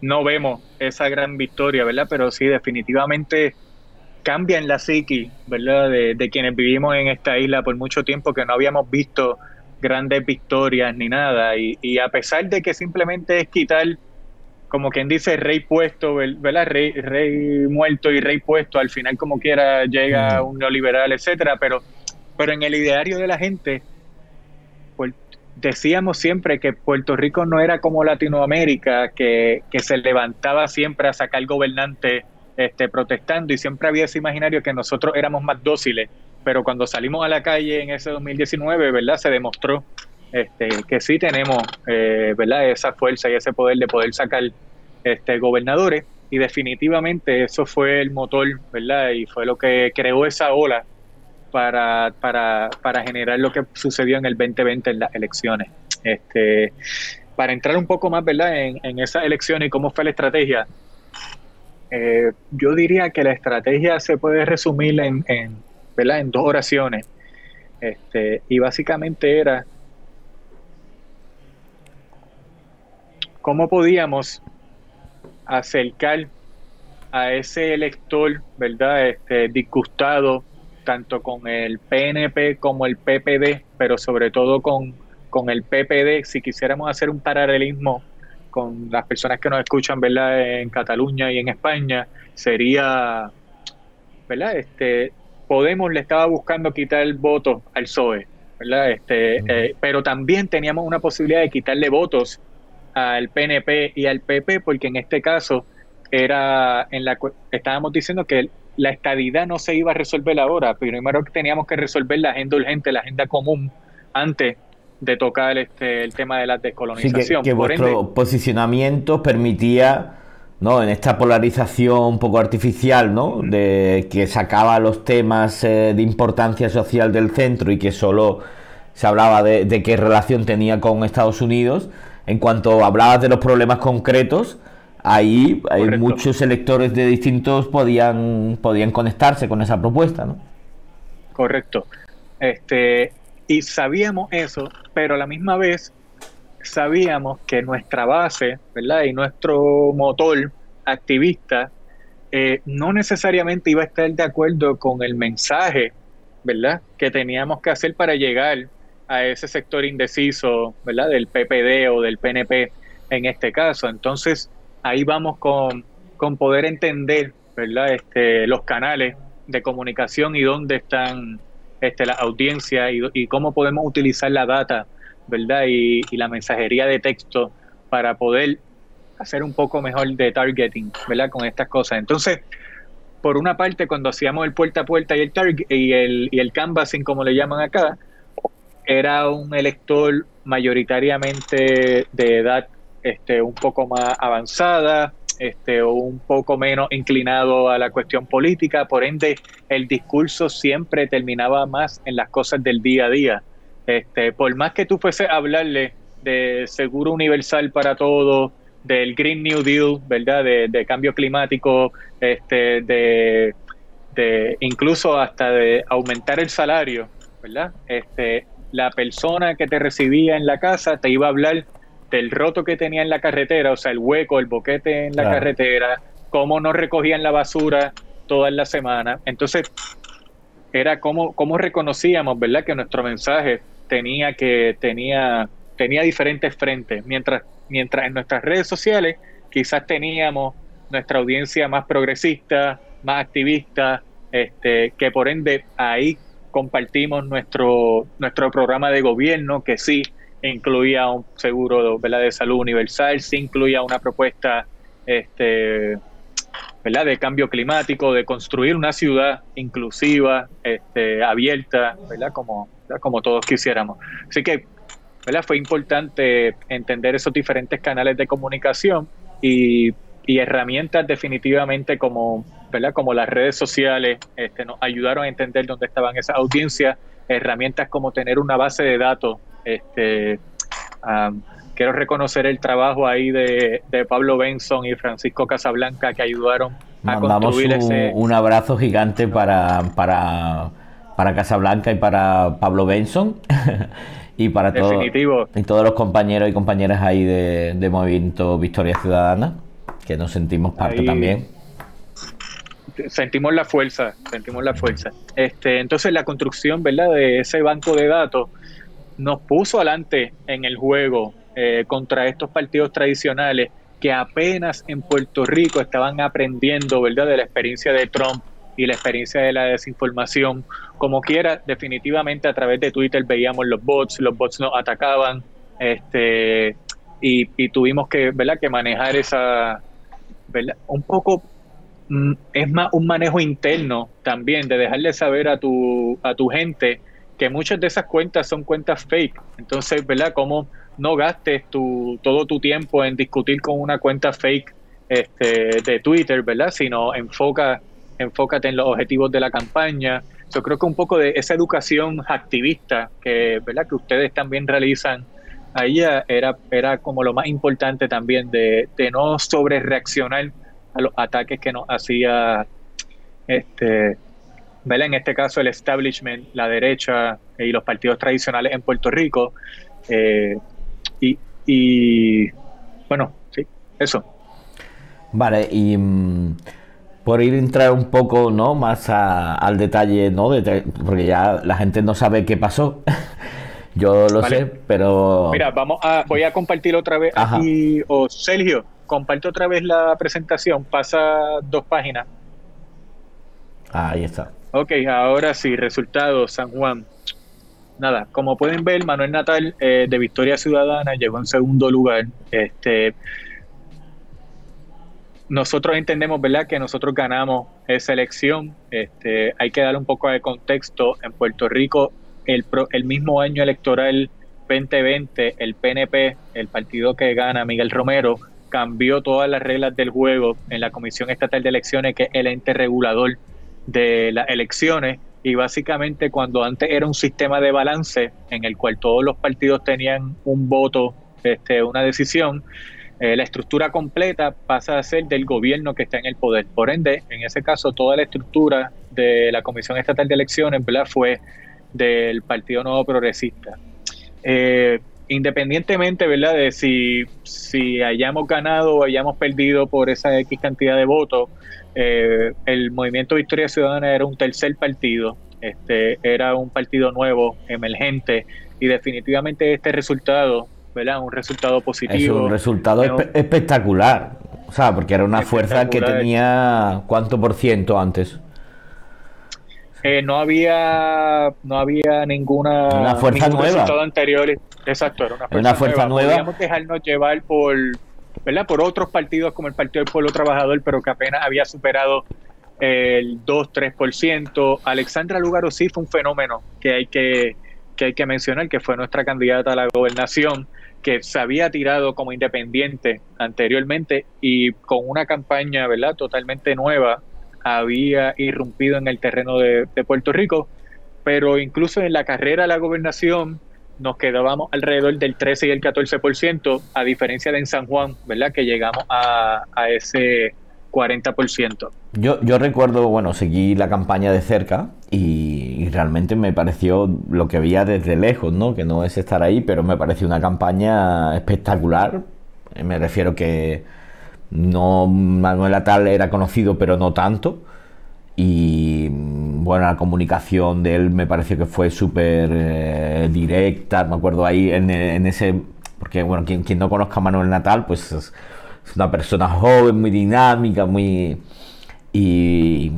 no vemos esa gran victoria, ¿verdad? Pero sí, definitivamente cambia en la psiqui, ¿verdad? De, de, quienes vivimos en esta isla por mucho tiempo que no habíamos visto grandes victorias ni nada. Y, y a pesar de que simplemente es quitar como quien dice, rey puesto, ¿verdad? Rey, rey muerto y rey puesto, al final como quiera llega un neoliberal, etcétera, pero, pero en el ideario de la gente, decíamos siempre que Puerto Rico no era como Latinoamérica, que, que se levantaba siempre a sacar gobernantes este, protestando y siempre había ese imaginario que nosotros éramos más dóciles, pero cuando salimos a la calle en ese 2019, ¿verdad? Se demostró este, que sí tenemos eh, ¿verdad? esa fuerza y ese poder de poder sacar este, gobernadores y definitivamente eso fue el motor ¿verdad? y fue lo que creó esa ola para, para, para generar lo que sucedió en el 2020 en las elecciones. Este, para entrar un poco más ¿verdad? En, en esas elecciones y cómo fue la estrategia, eh, yo diría que la estrategia se puede resumir en, en, ¿verdad? en dos oraciones. Este, y básicamente era ¿Cómo podíamos acercar a ese elector, ¿verdad? Este, disgustado tanto con el PNP como el PPD, pero sobre todo con, con el PPD, si quisiéramos hacer un paralelismo con las personas que nos escuchan, ¿verdad? En Cataluña y en España, sería, ¿verdad? Este, Podemos le estaba buscando quitar el voto al PSOE, ¿verdad? Este, eh, pero también teníamos una posibilidad de quitarle votos al PNP y al PP, porque en este caso era en la estábamos diciendo que la estadidad no se iba a resolver ahora, primero que teníamos que resolver la agenda urgente, la agenda común antes de tocar este, el tema de la descolonización. que, vuestro posicionamiento permitía, ¿no? En esta polarización un poco artificial, ¿no? De que sacaba los temas eh, de importancia social del centro y que solo se hablaba de, de qué relación tenía con Estados Unidos en cuanto hablabas de los problemas concretos, ahí hay muchos electores de distintos podían, podían conectarse con esa propuesta, ¿no? Correcto. Este, y sabíamos eso, pero a la misma vez sabíamos que nuestra base, ¿verdad? Y nuestro motor activista eh, no necesariamente iba a estar de acuerdo con el mensaje, ¿verdad? Que teníamos que hacer para llegar a ese sector indeciso, ¿verdad? Del PPD o del PNP en este caso. Entonces, ahí vamos con, poder entender, ¿verdad? Este, los canales de comunicación y dónde están este, la audiencia y, cómo podemos utilizar la data ¿verdad? Y, y, la mensajería de texto para poder hacer un poco mejor de targeting, ¿verdad? Con estas cosas. Entonces, por una parte, cuando hacíamos el puerta a puerta y el, target, y el, y el canvassing, como le llaman acá, era un elector mayoritariamente de edad este, un poco más avanzada, este, o un poco menos inclinado a la cuestión política, por ende el discurso siempre terminaba más en las cosas del día a día. Este, por más que tú fuese a hablarle de seguro universal para todos, del Green New Deal, ¿verdad? De, cambio climático, este, de, de, incluso hasta de aumentar el salario, ¿verdad? Este, la persona que te recibía en la casa te iba a hablar del roto que tenía en la carretera, o sea, el hueco, el boquete en la carretera, cómo no recogían la basura toda la semana. Entonces, era como, como reconocíamos, ¿verdad?, que nuestro mensaje tenía que, tenía, tenía diferentes frentes, mientras, mientras en nuestras redes sociales quizás teníamos nuestra audiencia más progresista, más activista, este, que por ende ahí compartimos nuestro, nuestro programa de gobierno, que sí incluía un seguro de salud universal, sí incluía una propuesta este, ¿verdad? de cambio climático, de construir una ciudad inclusiva, este, abierta, ¿verdad? Como, como todos quisiéramos. Así que ¿verdad? fue importante entender esos diferentes canales de comunicación y, y herramientas definitivamente como, ¿verdad? como las redes sociales este, nos ayudaron a entender dónde estaban esas audiencias, herramientas como tener una base de datos este, quiero reconocer el trabajo ahí de, Pablo Benson y Francisco Casablanca que ayudaron a construir un, ese... un abrazo gigante para, para, para Casablanca y para Pablo Benson. <laughs> y para todos y todos los compañeros y compañeras ahí de, Movimiento Victoria Ciudadana, que nos sentimos parte también. Sentimos la fuerza, sentimos la fuerza. Este, entonces la construcción, ¿verdad? De ese banco de datos nos puso adelante en el juego eh, contra estos partidos tradicionales que apenas en Puerto Rico estaban aprendiendo, ¿verdad?, de la experiencia de Trump y la experiencia de la desinformación. Como quiera, definitivamente a través de Twitter veíamos los bots, los bots nos atacaban, este, y, tuvimos que, ¿verdad?, que manejar esa, ¿verdad? Un poco mm, es más un manejo interno también de dejarle saber a tu a tu gente que muchas de esas cuentas son cuentas fake. Entonces, ¿verdad? Como no gastes tu, todo tu tiempo en discutir con una cuenta fake este, de Twitter, ¿verdad? Sino enfoca, enfócate en los objetivos de la campaña. Yo creo que un poco de esa educación activista que, ¿verdad? que ustedes también realizan ahí era, era como lo más importante también de, de no sobre reaccionar a los ataques que nos hacía este en este caso el establishment, la derecha y los partidos tradicionales en Puerto Rico. Eh, y, bueno, sí, eso. Vale, y mm, por ir a entrar un poco ¿no? más al detalle, ¿no? porque ya la gente no sabe qué pasó. <laughs> Yo lo sé, pero... Mira, vamos a, voy a compartir otra vez aquí, o Sergio, comparte otra vez la presentación, pasa dos páginas. ahí está. Ok, ahora sí, resultados, San Juan. Nada, como pueden ver, Manuel Natal eh, de Victoria Ciudadana llegó en segundo lugar. Este, nosotros entendemos, ¿verdad?, que nosotros ganamos esa elección. Este, hay que darle un poco de contexto. En Puerto Rico, el, el mismo año electoral 2020, el PNP, el partido que gana, Miguel Romero, cambió todas las reglas del juego en la Comisión Estatal de Elecciones, que es el ente regulador de las elecciones y básicamente cuando antes era un sistema de balance en el cual todos los partidos tenían un voto, este, una decisión, eh, la estructura completa pasa a ser del gobierno que está en el poder. Por ende, en ese caso, toda la estructura de la Comisión Estatal de Elecciones ¿verdad? fue del Partido Nuevo Progresista. Eh, independientemente ¿verdad? de si, si hayamos ganado o hayamos perdido por esa X cantidad de votos, eh, el Movimiento Victoria Ciudadana era un tercer partido, este, era un partido nuevo, emergente, y definitivamente este resultado, ¿verdad? Un resultado positivo. Es un resultado espectacular, o sea, porque era una fuerza que tenía, ¿cuánto por ciento antes? Eh, no había no había ninguna una fuerza nueva. anterior. Exacto era una fuerza, nueva, podíamos dejarnos llevar por verdad por otros partidos como el Partido del Pueblo Trabajador pero que apenas había superado el 2-3%. Alexandra Lugaro sí fue un fenómeno que hay que, que hay que mencionar, que fue nuestra candidata a la gobernación, que se había tirado como independiente anteriormente y con una campaña ¿verdad? totalmente nueva había irrumpido en el terreno de, Puerto Rico, pero incluso en la carrera a la gobernación nos quedábamos alrededor del 13 y el 14%, a diferencia de en San Juan, ¿verdad? Que llegamos a, a ese 40%. Yo, yo recuerdo, bueno, seguí la campaña de cerca y, realmente me pareció lo que veía desde lejos, ¿no? Que no es estar ahí, pero me pareció una campaña espectacular. Me refiero que no Manuel Atal era conocido, pero no tanto. Y bueno, la comunicación de él me pareció que fue súper eh, directa. Me acuerdo ahí en, ese. Porque, bueno, quien, quien no conozca a Manuel Natal, pues es una persona joven, muy dinámica, muy... Y,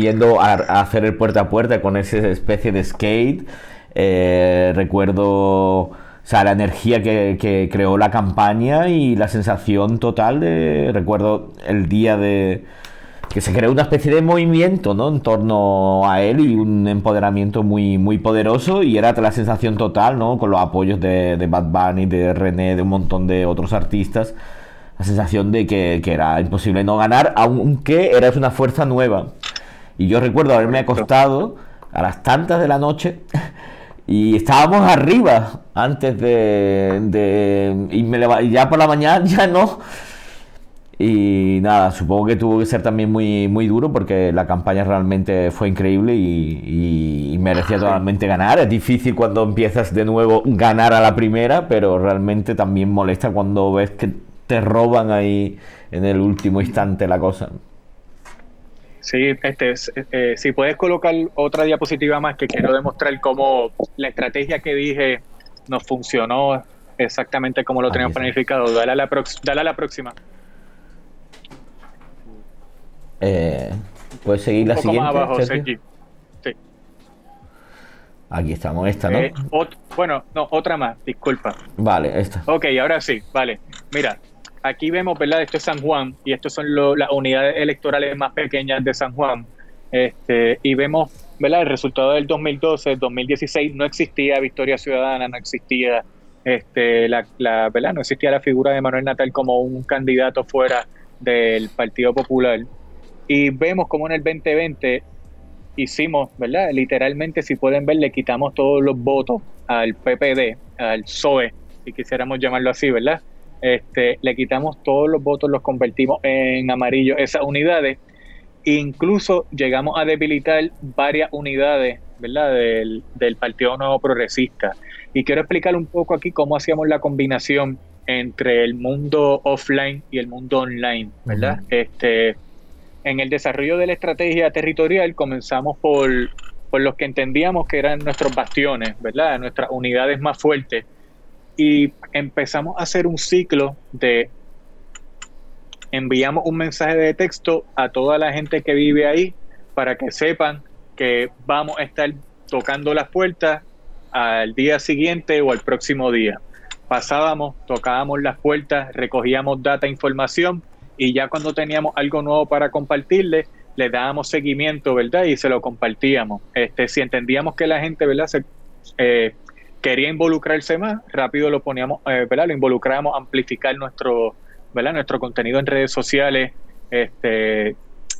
yendo a, hacer el puerta a puerta con esa especie de skate, eh, recuerdo sea, la energía que, creó la campaña y la sensación total de... Recuerdo el día de... que se creó una especie de movimiento ¿no? en torno a él y un empoderamiento muy, muy poderoso y era la sensación total, ¿no? Con los apoyos de, de Bad Bunny, de René, de un montón de otros artistas la sensación de que, era imposible no ganar, aunque eras una fuerza nueva. Y yo recuerdo haberme acostado a las tantas de la noche y estábamos arriba antes de, de y, me y ya por la mañana <laughs> ya no. Y nada, supongo que tuvo que ser también muy, muy duro porque la campaña realmente fue increíble y, y, merecía totalmente ganar. Es difícil cuando empiezas de nuevo ganar a la primera, pero realmente también molesta cuando ves que te roban ahí en el último instante la cosa. Sí, este, eh, si puedes colocar otra diapositiva más que quiero demostrar cómo la estrategia que dije nos funcionó exactamente como lo teníamos planificado. Dale a la, dale a la próxima. Eh, ¿Puedes seguir la siguiente? Abajo, Sí. Aquí estamos, esta, ¿no? Eh, bueno, no, otra más, disculpa. Vale, esta. Ok, ahora sí, vale. Mira, aquí vemos, ¿verdad? Esto es San Juan y estos son las unidades electorales más pequeñas de San Juan. Este, y vemos, ¿verdad? El resultado del 2012, 2016 no existía Victoria Ciudadana, no existía este, la, ¿verdad? No existía la figura de Manuel Natal como un candidato fuera del Partido Popular. Y vemos como en el 2020 hicimos, ¿verdad? Literalmente, si pueden ver, le quitamos todos los votos al PPD, al PSOE, si quisiéramos llamarlo así, ¿verdad? Este, le quitamos todos los votos, los convertimos en amarillo, esas unidades. Incluso llegamos a debilitar varias unidades ¿verdad? Del, Partido Nuevo Progresista. Y quiero explicar un poco aquí cómo hacíamos la combinación entre el mundo offline y el mundo online, ¿verdad? este, en el desarrollo de la estrategia territorial comenzamos por, los que entendíamos que eran nuestros bastiones, ¿verdad? Nuestras unidades más fuertes y empezamos a hacer un ciclo de enviamos un mensaje de texto a toda la gente que vive ahí para que sepan que vamos a estar tocando las puertas al día siguiente o al próximo día. Pasábamos, tocábamos las puertas, recogíamos data, información y ya cuando teníamos algo nuevo para compartirle, le dábamos seguimiento, ¿verdad? Y se lo compartíamos. Este, si entendíamos que la gente, ¿verdad? Se, eh, quería involucrarse más, rápido lo poníamos, eh, ¿verdad? Lo involucrábamos a amplificar nuestro, ¿verdad? Nuestro contenido en redes sociales, este,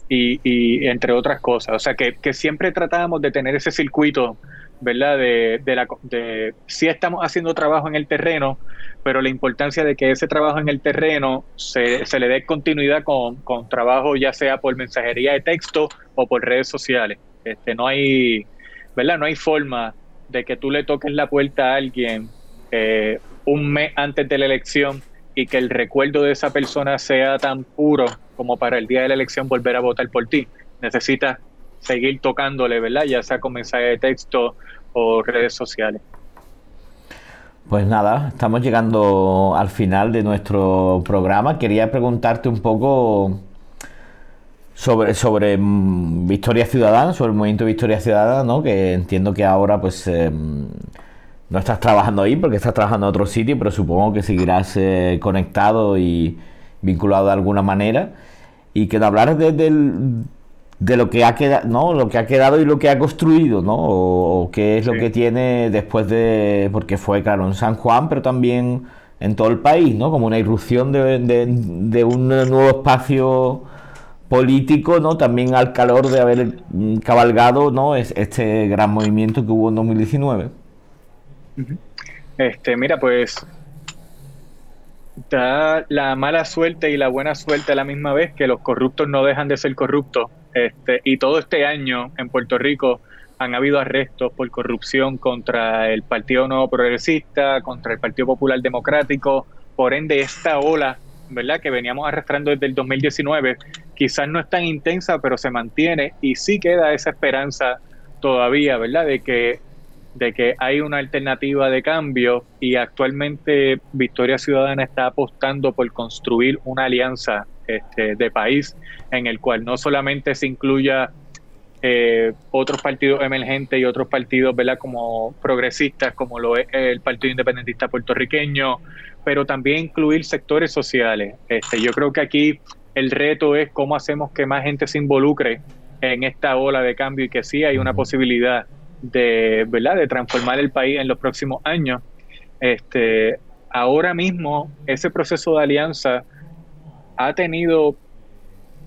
y, entre otras cosas. O sea, que, siempre tratábamos de tener ese circuito, ¿verdad? De, de, la, de si estamos haciendo trabajo en el terreno, pero la importancia de que ese trabajo en el terreno se, se le dé continuidad con, con trabajo ya sea por mensajería de texto o por redes sociales. Este, no hay, ¿verdad? No hay forma de que tú le toques la puerta a alguien eh, un mes antes de la elección y que el recuerdo de esa persona sea tan puro como para el día de la elección volver a votar por ti. Necesitas seguir tocándole, ¿verdad? Ya sea con mensaje de texto o redes sociales. Pues nada, estamos llegando al final de nuestro programa. Quería preguntarte un poco sobre, sobre mm, Victoria Ciudadana, sobre el movimiento Victoria Ciudadana, ¿no? Que entiendo que ahora pues em, no estás trabajando ahí porque estás trabajando en otro sitio, pero supongo que seguirás eh, conectado y vinculado de alguna manera. Y que hablar de, de, lo que ha quedado, ¿no? Lo que ha quedado y lo que ha construido, ¿no? O, qué es lo que tiene después de. porque fue, claro, en San Juan, pero también en todo el país, ¿no? Como una irrupción de, de un nuevo espacio político, ¿no? También al calor de haber cabalgado, ¿no? este gran movimiento que hubo en 2019. Este, mira, pues da la mala suerte y la buena suerte a la misma vez que los corruptos no dejan de ser corruptos. Este, y todo este año en Puerto Rico han habido arrestos por corrupción contra el Partido Nuevo Progresista, contra el Partido Popular Democrático. Por ende, esta ola, ¿verdad?, que veníamos arrastrando desde el 2019, quizás no es tan intensa, pero se mantiene y sí queda esa esperanza todavía, ¿verdad?, de que de que hay una alternativa de cambio y actualmente Victoria Ciudadana está apostando por construir una alianza este, de país en el cual no solamente se incluya eh, otros partidos emergentes y otros partidos ¿verdad? como progresistas, como lo es el Partido Independentista Puertorriqueño, pero también incluir sectores sociales. Este, yo creo que aquí el reto es cómo hacemos que más gente se involucre en esta ola de cambio y que sí hay una posibilidad de, ¿verdad? de transformar el país en los próximos años. Este, ahora mismo ese proceso de alianza ha tenido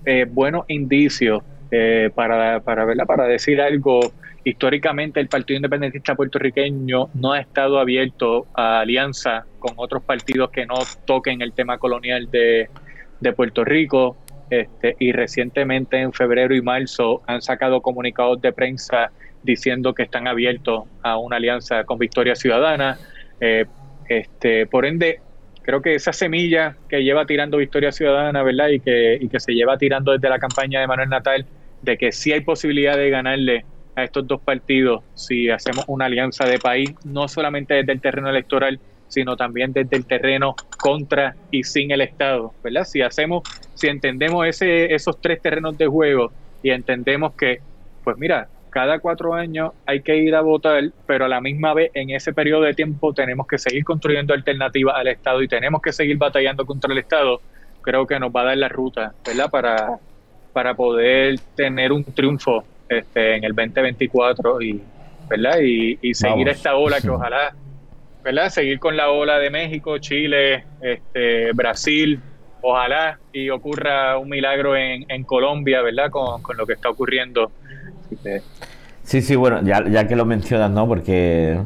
eh, buenos indicios eh, para, para, para decir algo. Históricamente el Partido Independentista puertorriqueño no ha estado abierto a alianza con otros partidos que no toquen el tema colonial de, de Puerto Rico. Este, y recientemente en febrero y marzo han sacado comunicados de prensa diciendo que están abiertos a una alianza con Victoria Ciudadana. Eh, este, por ende, creo que esa semilla que lleva tirando Victoria Ciudadana, ¿verdad? Y que, y que se lleva tirando desde la campaña de Manuel Natal, de que sí hay posibilidad de ganarle a estos dos partidos si hacemos una alianza de país, no solamente desde el terreno electoral, sino también desde el terreno contra y sin el Estado, ¿verdad? Si hacemos, si entendemos ese, esos tres terrenos de juego y entendemos que, pues mira, cada cuatro años hay que ir a votar, pero a la misma vez en ese periodo de tiempo tenemos que seguir construyendo alternativas al Estado y tenemos que seguir batallando contra el Estado, creo que nos va a dar la ruta, ¿verdad? Para, para poder tener un triunfo este, en el 2024 y, ¿verdad? Y, seguir esta ola que ojalá, ¿verdad? Seguir con la ola de México, Chile, este, Brasil, ojalá y ocurra un milagro en, en Colombia, ¿verdad? Con, con lo que está ocurriendo Sí, sí, bueno, ya, que lo mencionas, ¿no? Porque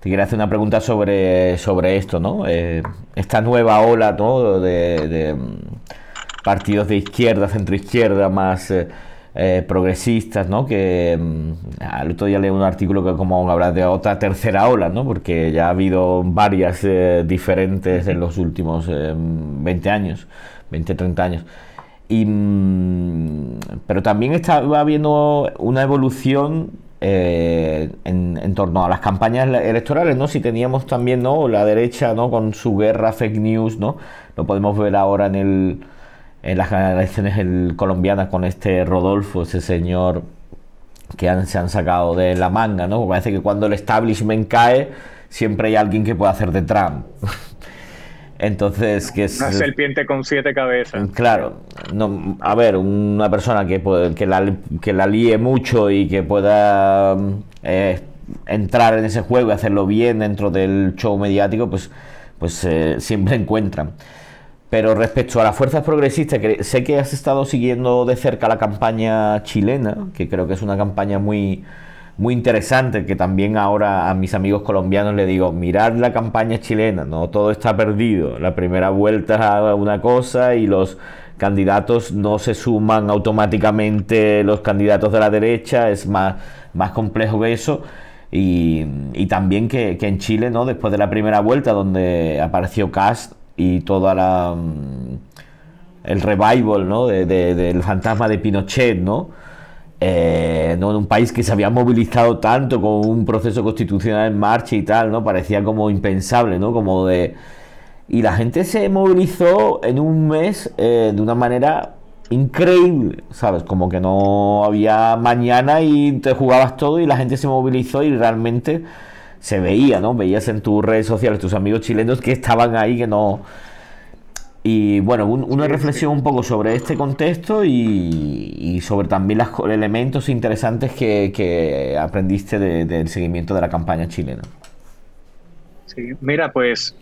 te quería hacer una pregunta sobre, sobre esto, ¿no? Eh, esta nueva ola, ¿no? De, mm, partidos de izquierda, centroizquierda, más eh, eh, progresistas, ¿no? Que mm, al otro día leí un artículo que como hablar de otra tercera ola, ¿no? Porque ya ha habido varias diferentes en los últimos 20 años, 20, 30 años. Y, mm, pero también estaba habiendo una evolución eh, en, torno a las campañas electorales, ¿no? Si teníamos también, ¿no? La derecha, ¿no? Con su guerra fake news, ¿no? Lo podemos ver ahora en el en las elecciones colombianas con este Rodolfo, ese señor que se han sacado de la manga, ¿no? Parece que cuando el establishment cae, siempre hay alguien que puede hacer de Trump. <laughs> Entonces, que es... Una serpiente con siete cabezas. Claro. No, a ver, una persona que, que, la, que la líe mucho y que pueda eh, entrar en ese juego y hacerlo bien dentro del show mediático, pues, pues eh, siempre <laughs> encuentran. Pero respecto a las fuerzas progresistas, que sé que has estado siguiendo de cerca la campaña chilena, que creo que es una campaña muy muy interesante que también ahora a mis amigos colombianos le digo, mirad la campaña chilena, no todo está perdido. La primera vuelta es una cosa y los candidatos no se suman automáticamente los candidatos de la derecha, es más, más complejo que eso. Y, también que, en Chile, ¿no? Después de la primera vuelta donde apareció Cast y toda la mm, el revival, ¿no? del fantasma de Pinochet, ¿no? Eh, ¿no? en un país que se había movilizado tanto con un proceso constitucional en marcha y tal, ¿no? Parecía como impensable, ¿no? Como de... Y la gente se movilizó en un mes eh, de una manera increíble, ¿sabes? Como que no había mañana y te jugabas todo y la gente se movilizó y realmente se veía, ¿no? Veías en tus redes sociales tus amigos chilenos que estaban ahí, que no... Y bueno, una reflexión un poco sobre este contexto y, sobre también los elementos interesantes que, aprendiste del seguimiento de la campaña chilena. Sí, mira, pues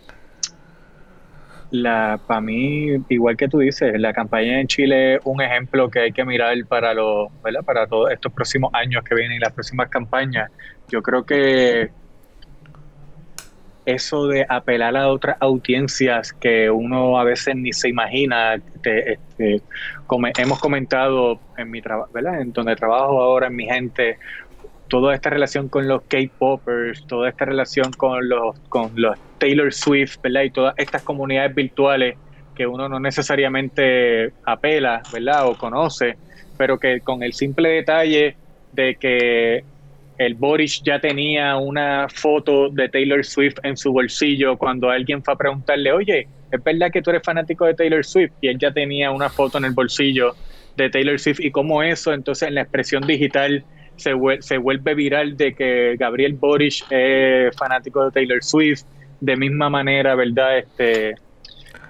la para mí, igual que tú dices, la campaña en Chile es un ejemplo que hay que mirar para los, para todos estos próximos años que vienen y las próximas campañas. Yo creo que eso de apelar a otras audiencias que uno a veces ni se imagina, este, como hemos comentado en mi trabajo. En donde trabajo ahora en mi gente, toda esta relación con los K-popers, toda esta relación con los, con los Taylor Swift, ¿verdad? Y todas estas comunidades virtuales que uno no necesariamente apela, ¿verdad? O conoce, pero que con el simple detalle de que el Boris ya tenía una foto de Taylor Swift en su bolsillo cuando alguien fue a preguntarle, oye, ¿es verdad que tú eres fanático de Taylor Swift? Y él ya tenía una foto en el bolsillo de Taylor Swift y cómo eso entonces en la expresión digital se, vuelve viral de que Gabriel Boric es fanático de Taylor Swift, de misma manera, ¿verdad? Este,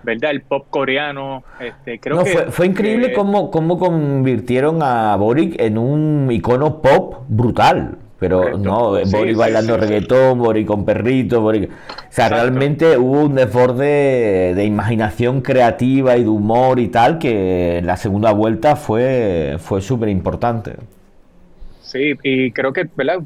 ¿verdad? El pop coreano. Este, creo que, fue, increíble cómo, cómo convirtieron a Boric en un icono pop brutal. Pero no, Boric bailando reggaetón, Boric con perrito, Boric... O sea, realmente hubo un desborde de imaginación creativa y de humor y tal que en la segunda vuelta fue, fue súper importante. Sí, y creo que, ¿verdad?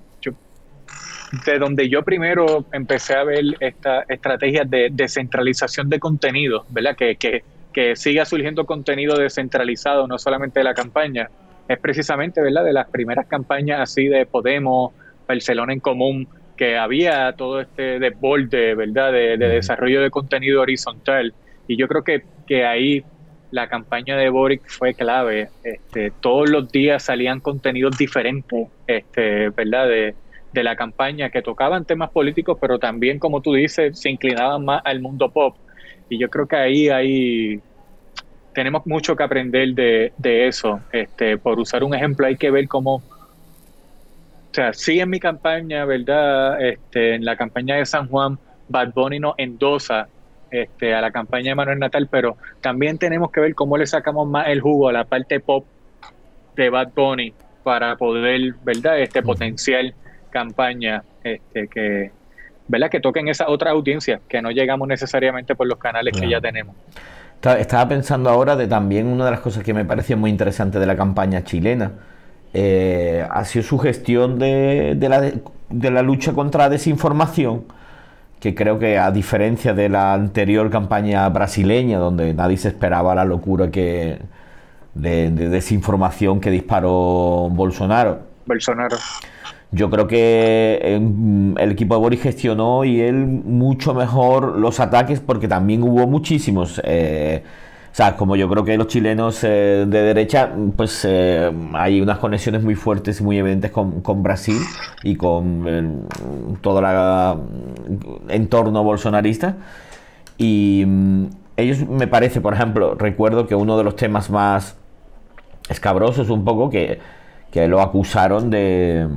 de donde yo primero empecé a ver esta estrategia de descentralización de contenido, ¿verdad? Que, que, que siga surgiendo contenido descentralizado, no solamente de la campaña, es precisamente, ¿verdad? De las primeras campañas así de Podemos, Barcelona en Común, que había todo este desborde, ¿verdad? De, de desarrollo de contenido horizontal. Y yo creo que, que ahí la campaña de Boric fue clave. Este, todos los días salían contenidos diferentes, este, ¿verdad? De, de la campaña que tocaban temas políticos, pero también, como tú dices, se inclinaban más al mundo pop. Y yo creo que ahí hay tenemos mucho que aprender de, de eso. Este, por usar un ejemplo, hay que ver cómo, o sea, sí en mi campaña, ¿verdad? Este, en la campaña de San Juan, Bad Bunny no endosa este, a la campaña de Manuel Natal, pero también tenemos que ver cómo le sacamos más el jugo a la parte pop de Bad Bunny para poder, ¿verdad? Este potencial campaña este, que, ¿verdad? Que toquen esa otra audiencia, que no llegamos necesariamente por los canales que ya tenemos. Estaba pensando ahora de también una de las cosas que me pareció muy interesante de la campaña chilena. Eh, ha sido su gestión de, de, la, de la lucha contra la desinformación que creo que a diferencia de la anterior campaña brasileña, donde nadie se esperaba la locura que de, desinformación que disparó Bolsonaro. Bolsonaro. Yo creo que el equipo de Boris gestionó y él mucho mejor los ataques porque también hubo muchísimos. Eh, o sea, como yo creo que los chilenos eh, de derecha, pues eh, hay unas conexiones muy fuertes y muy evidentes con, Brasil y con todo el entorno bolsonarista. Y ellos, me parece, por ejemplo, recuerdo que uno de los temas más escabrosos un poco, que, lo acusaron de,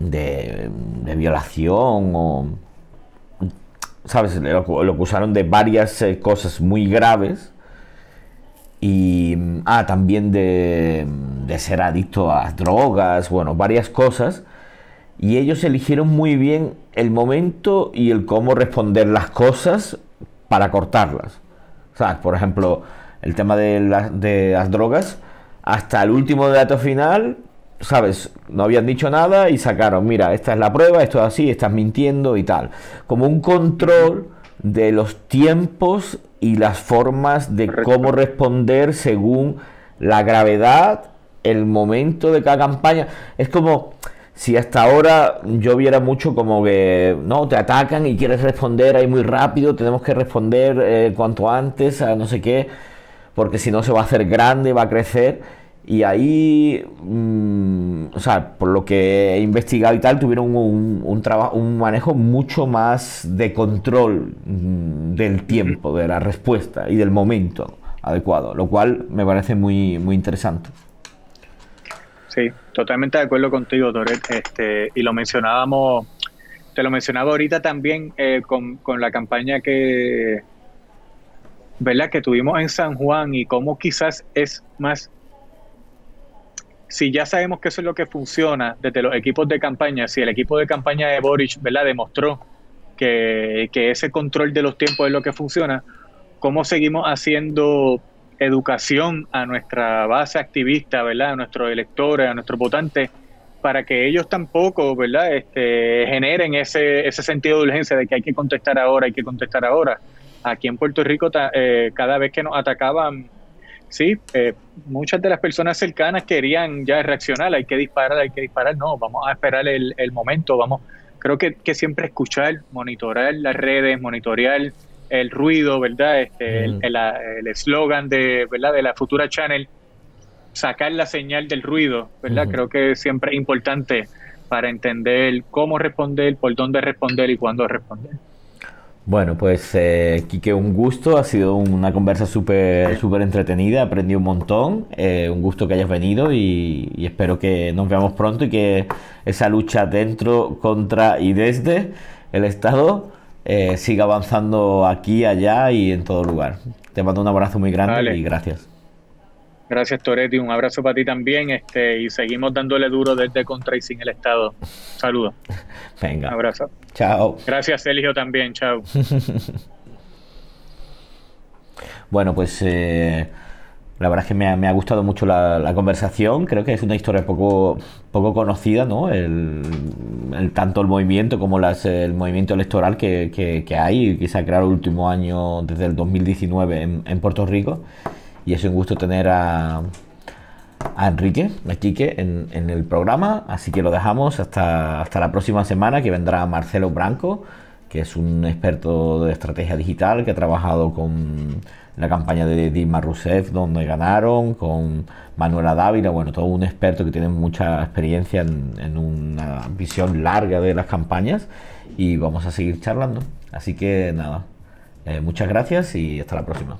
de, violación o... ¿Sabes? Lo, acusaron de varias eh, cosas muy graves y ah, también de, ser adicto a drogas, bueno, varias cosas. Y ellos eligieron muy bien el momento y el cómo responder las cosas para cortarlas. Sea, por ejemplo, el tema de, de las drogas, hasta el último dato final, ¿sabes? No habían dicho nada y sacaron, mira, esta es la prueba, esto es así, estás mintiendo y tal. Como un control de los tiempos y las formas de cómo responder según la gravedad, el momento de cada campaña. Es como si hasta ahora yo viera mucho como que no te atacan y quieres responder ahí muy rápido, tenemos que responder eh, cuanto antes a no sé qué, porque si no se va a hacer grande, va a crecer. Y ahí, mm, o sea, por lo que he investigado y tal, tuvieron un, un, trabajo, un manejo mucho más de control mm, del tiempo, de la respuesta y del momento. adecuado, lo cual me parece muy, muy interesante. Sí, totalmente de acuerdo contigo, Toret. Este, y lo mencionábamos, te lo mencionaba ahorita también eh, con, con, la campaña que, ¿verdad? que tuvimos en San Juan y cómo quizás es más, si ya sabemos que eso es lo que funciona desde los equipos de campaña, si el equipo de campaña de Boric ¿verdad? demostró que, que ese control de los tiempos es lo que funciona, ¿cómo seguimos haciendo educación a nuestra base activista, ¿verdad? A nuestros electores, a nuestros votantes, para que ellos tampoco, ¿verdad? Este, generen ese, ese sentido de urgencia de que hay que contestar ahora, hay que contestar ahora. Aquí en Puerto Rico, eh, cada vez que nos atacaban, sí, eh, muchas de las personas cercanas querían ya reaccionar, hay que disparar, hay que disparar, no, vamos a esperar el, el momento, vamos, creo que, que siempre escuchar, monitorear las redes, monitorear el ruido, ¿verdad? Este, el eslogan de, ¿verdad? de la futura channel, sacar la señal del ruido, ¿verdad? Creo que siempre es importante para entender cómo responder, por dónde responder y cuándo responder. Bueno, pues eh, Quique, un gusto, ha sido una conversa súper súper entretenida, aprendí un montón, eh, un gusto que hayas venido y, y, espero que nos veamos pronto y que esa lucha dentro, contra y desde el Estado eh, siga avanzando aquí, allá y en todo lugar. Te mando un abrazo muy grande y gracias. Gracias, Toretti. Un abrazo para ti también. Este, y seguimos dándole duro desde contra y sin el Estado. Saludos. <laughs> Venga. Un abrazo. Chao. Gracias, Sergio, también. Chao. <laughs> bueno, pues eh, la verdad es que me ha, gustado mucho la, conversación. Creo que es una historia poco, poco conocida, ¿no? El, tanto el movimiento como las, el movimiento electoral que, que, hay y que se ha creado el último año, desde el 2019, en, Puerto Rico. Y es un gusto tener a, a Enrique Mechique en, en, el programa. Así que lo dejamos hasta, hasta la próxima semana, que vendrá Marcelo Branco, que es un experto de estrategia digital que ha trabajado con la campaña de Dilma Rousseff, donde ganaron, con Manuela Dávila, bueno, todo un experto que tiene mucha experiencia en, una visión larga de las campañas y vamos a seguir charlando. Así que nada, eh, muchas gracias y hasta la próxima.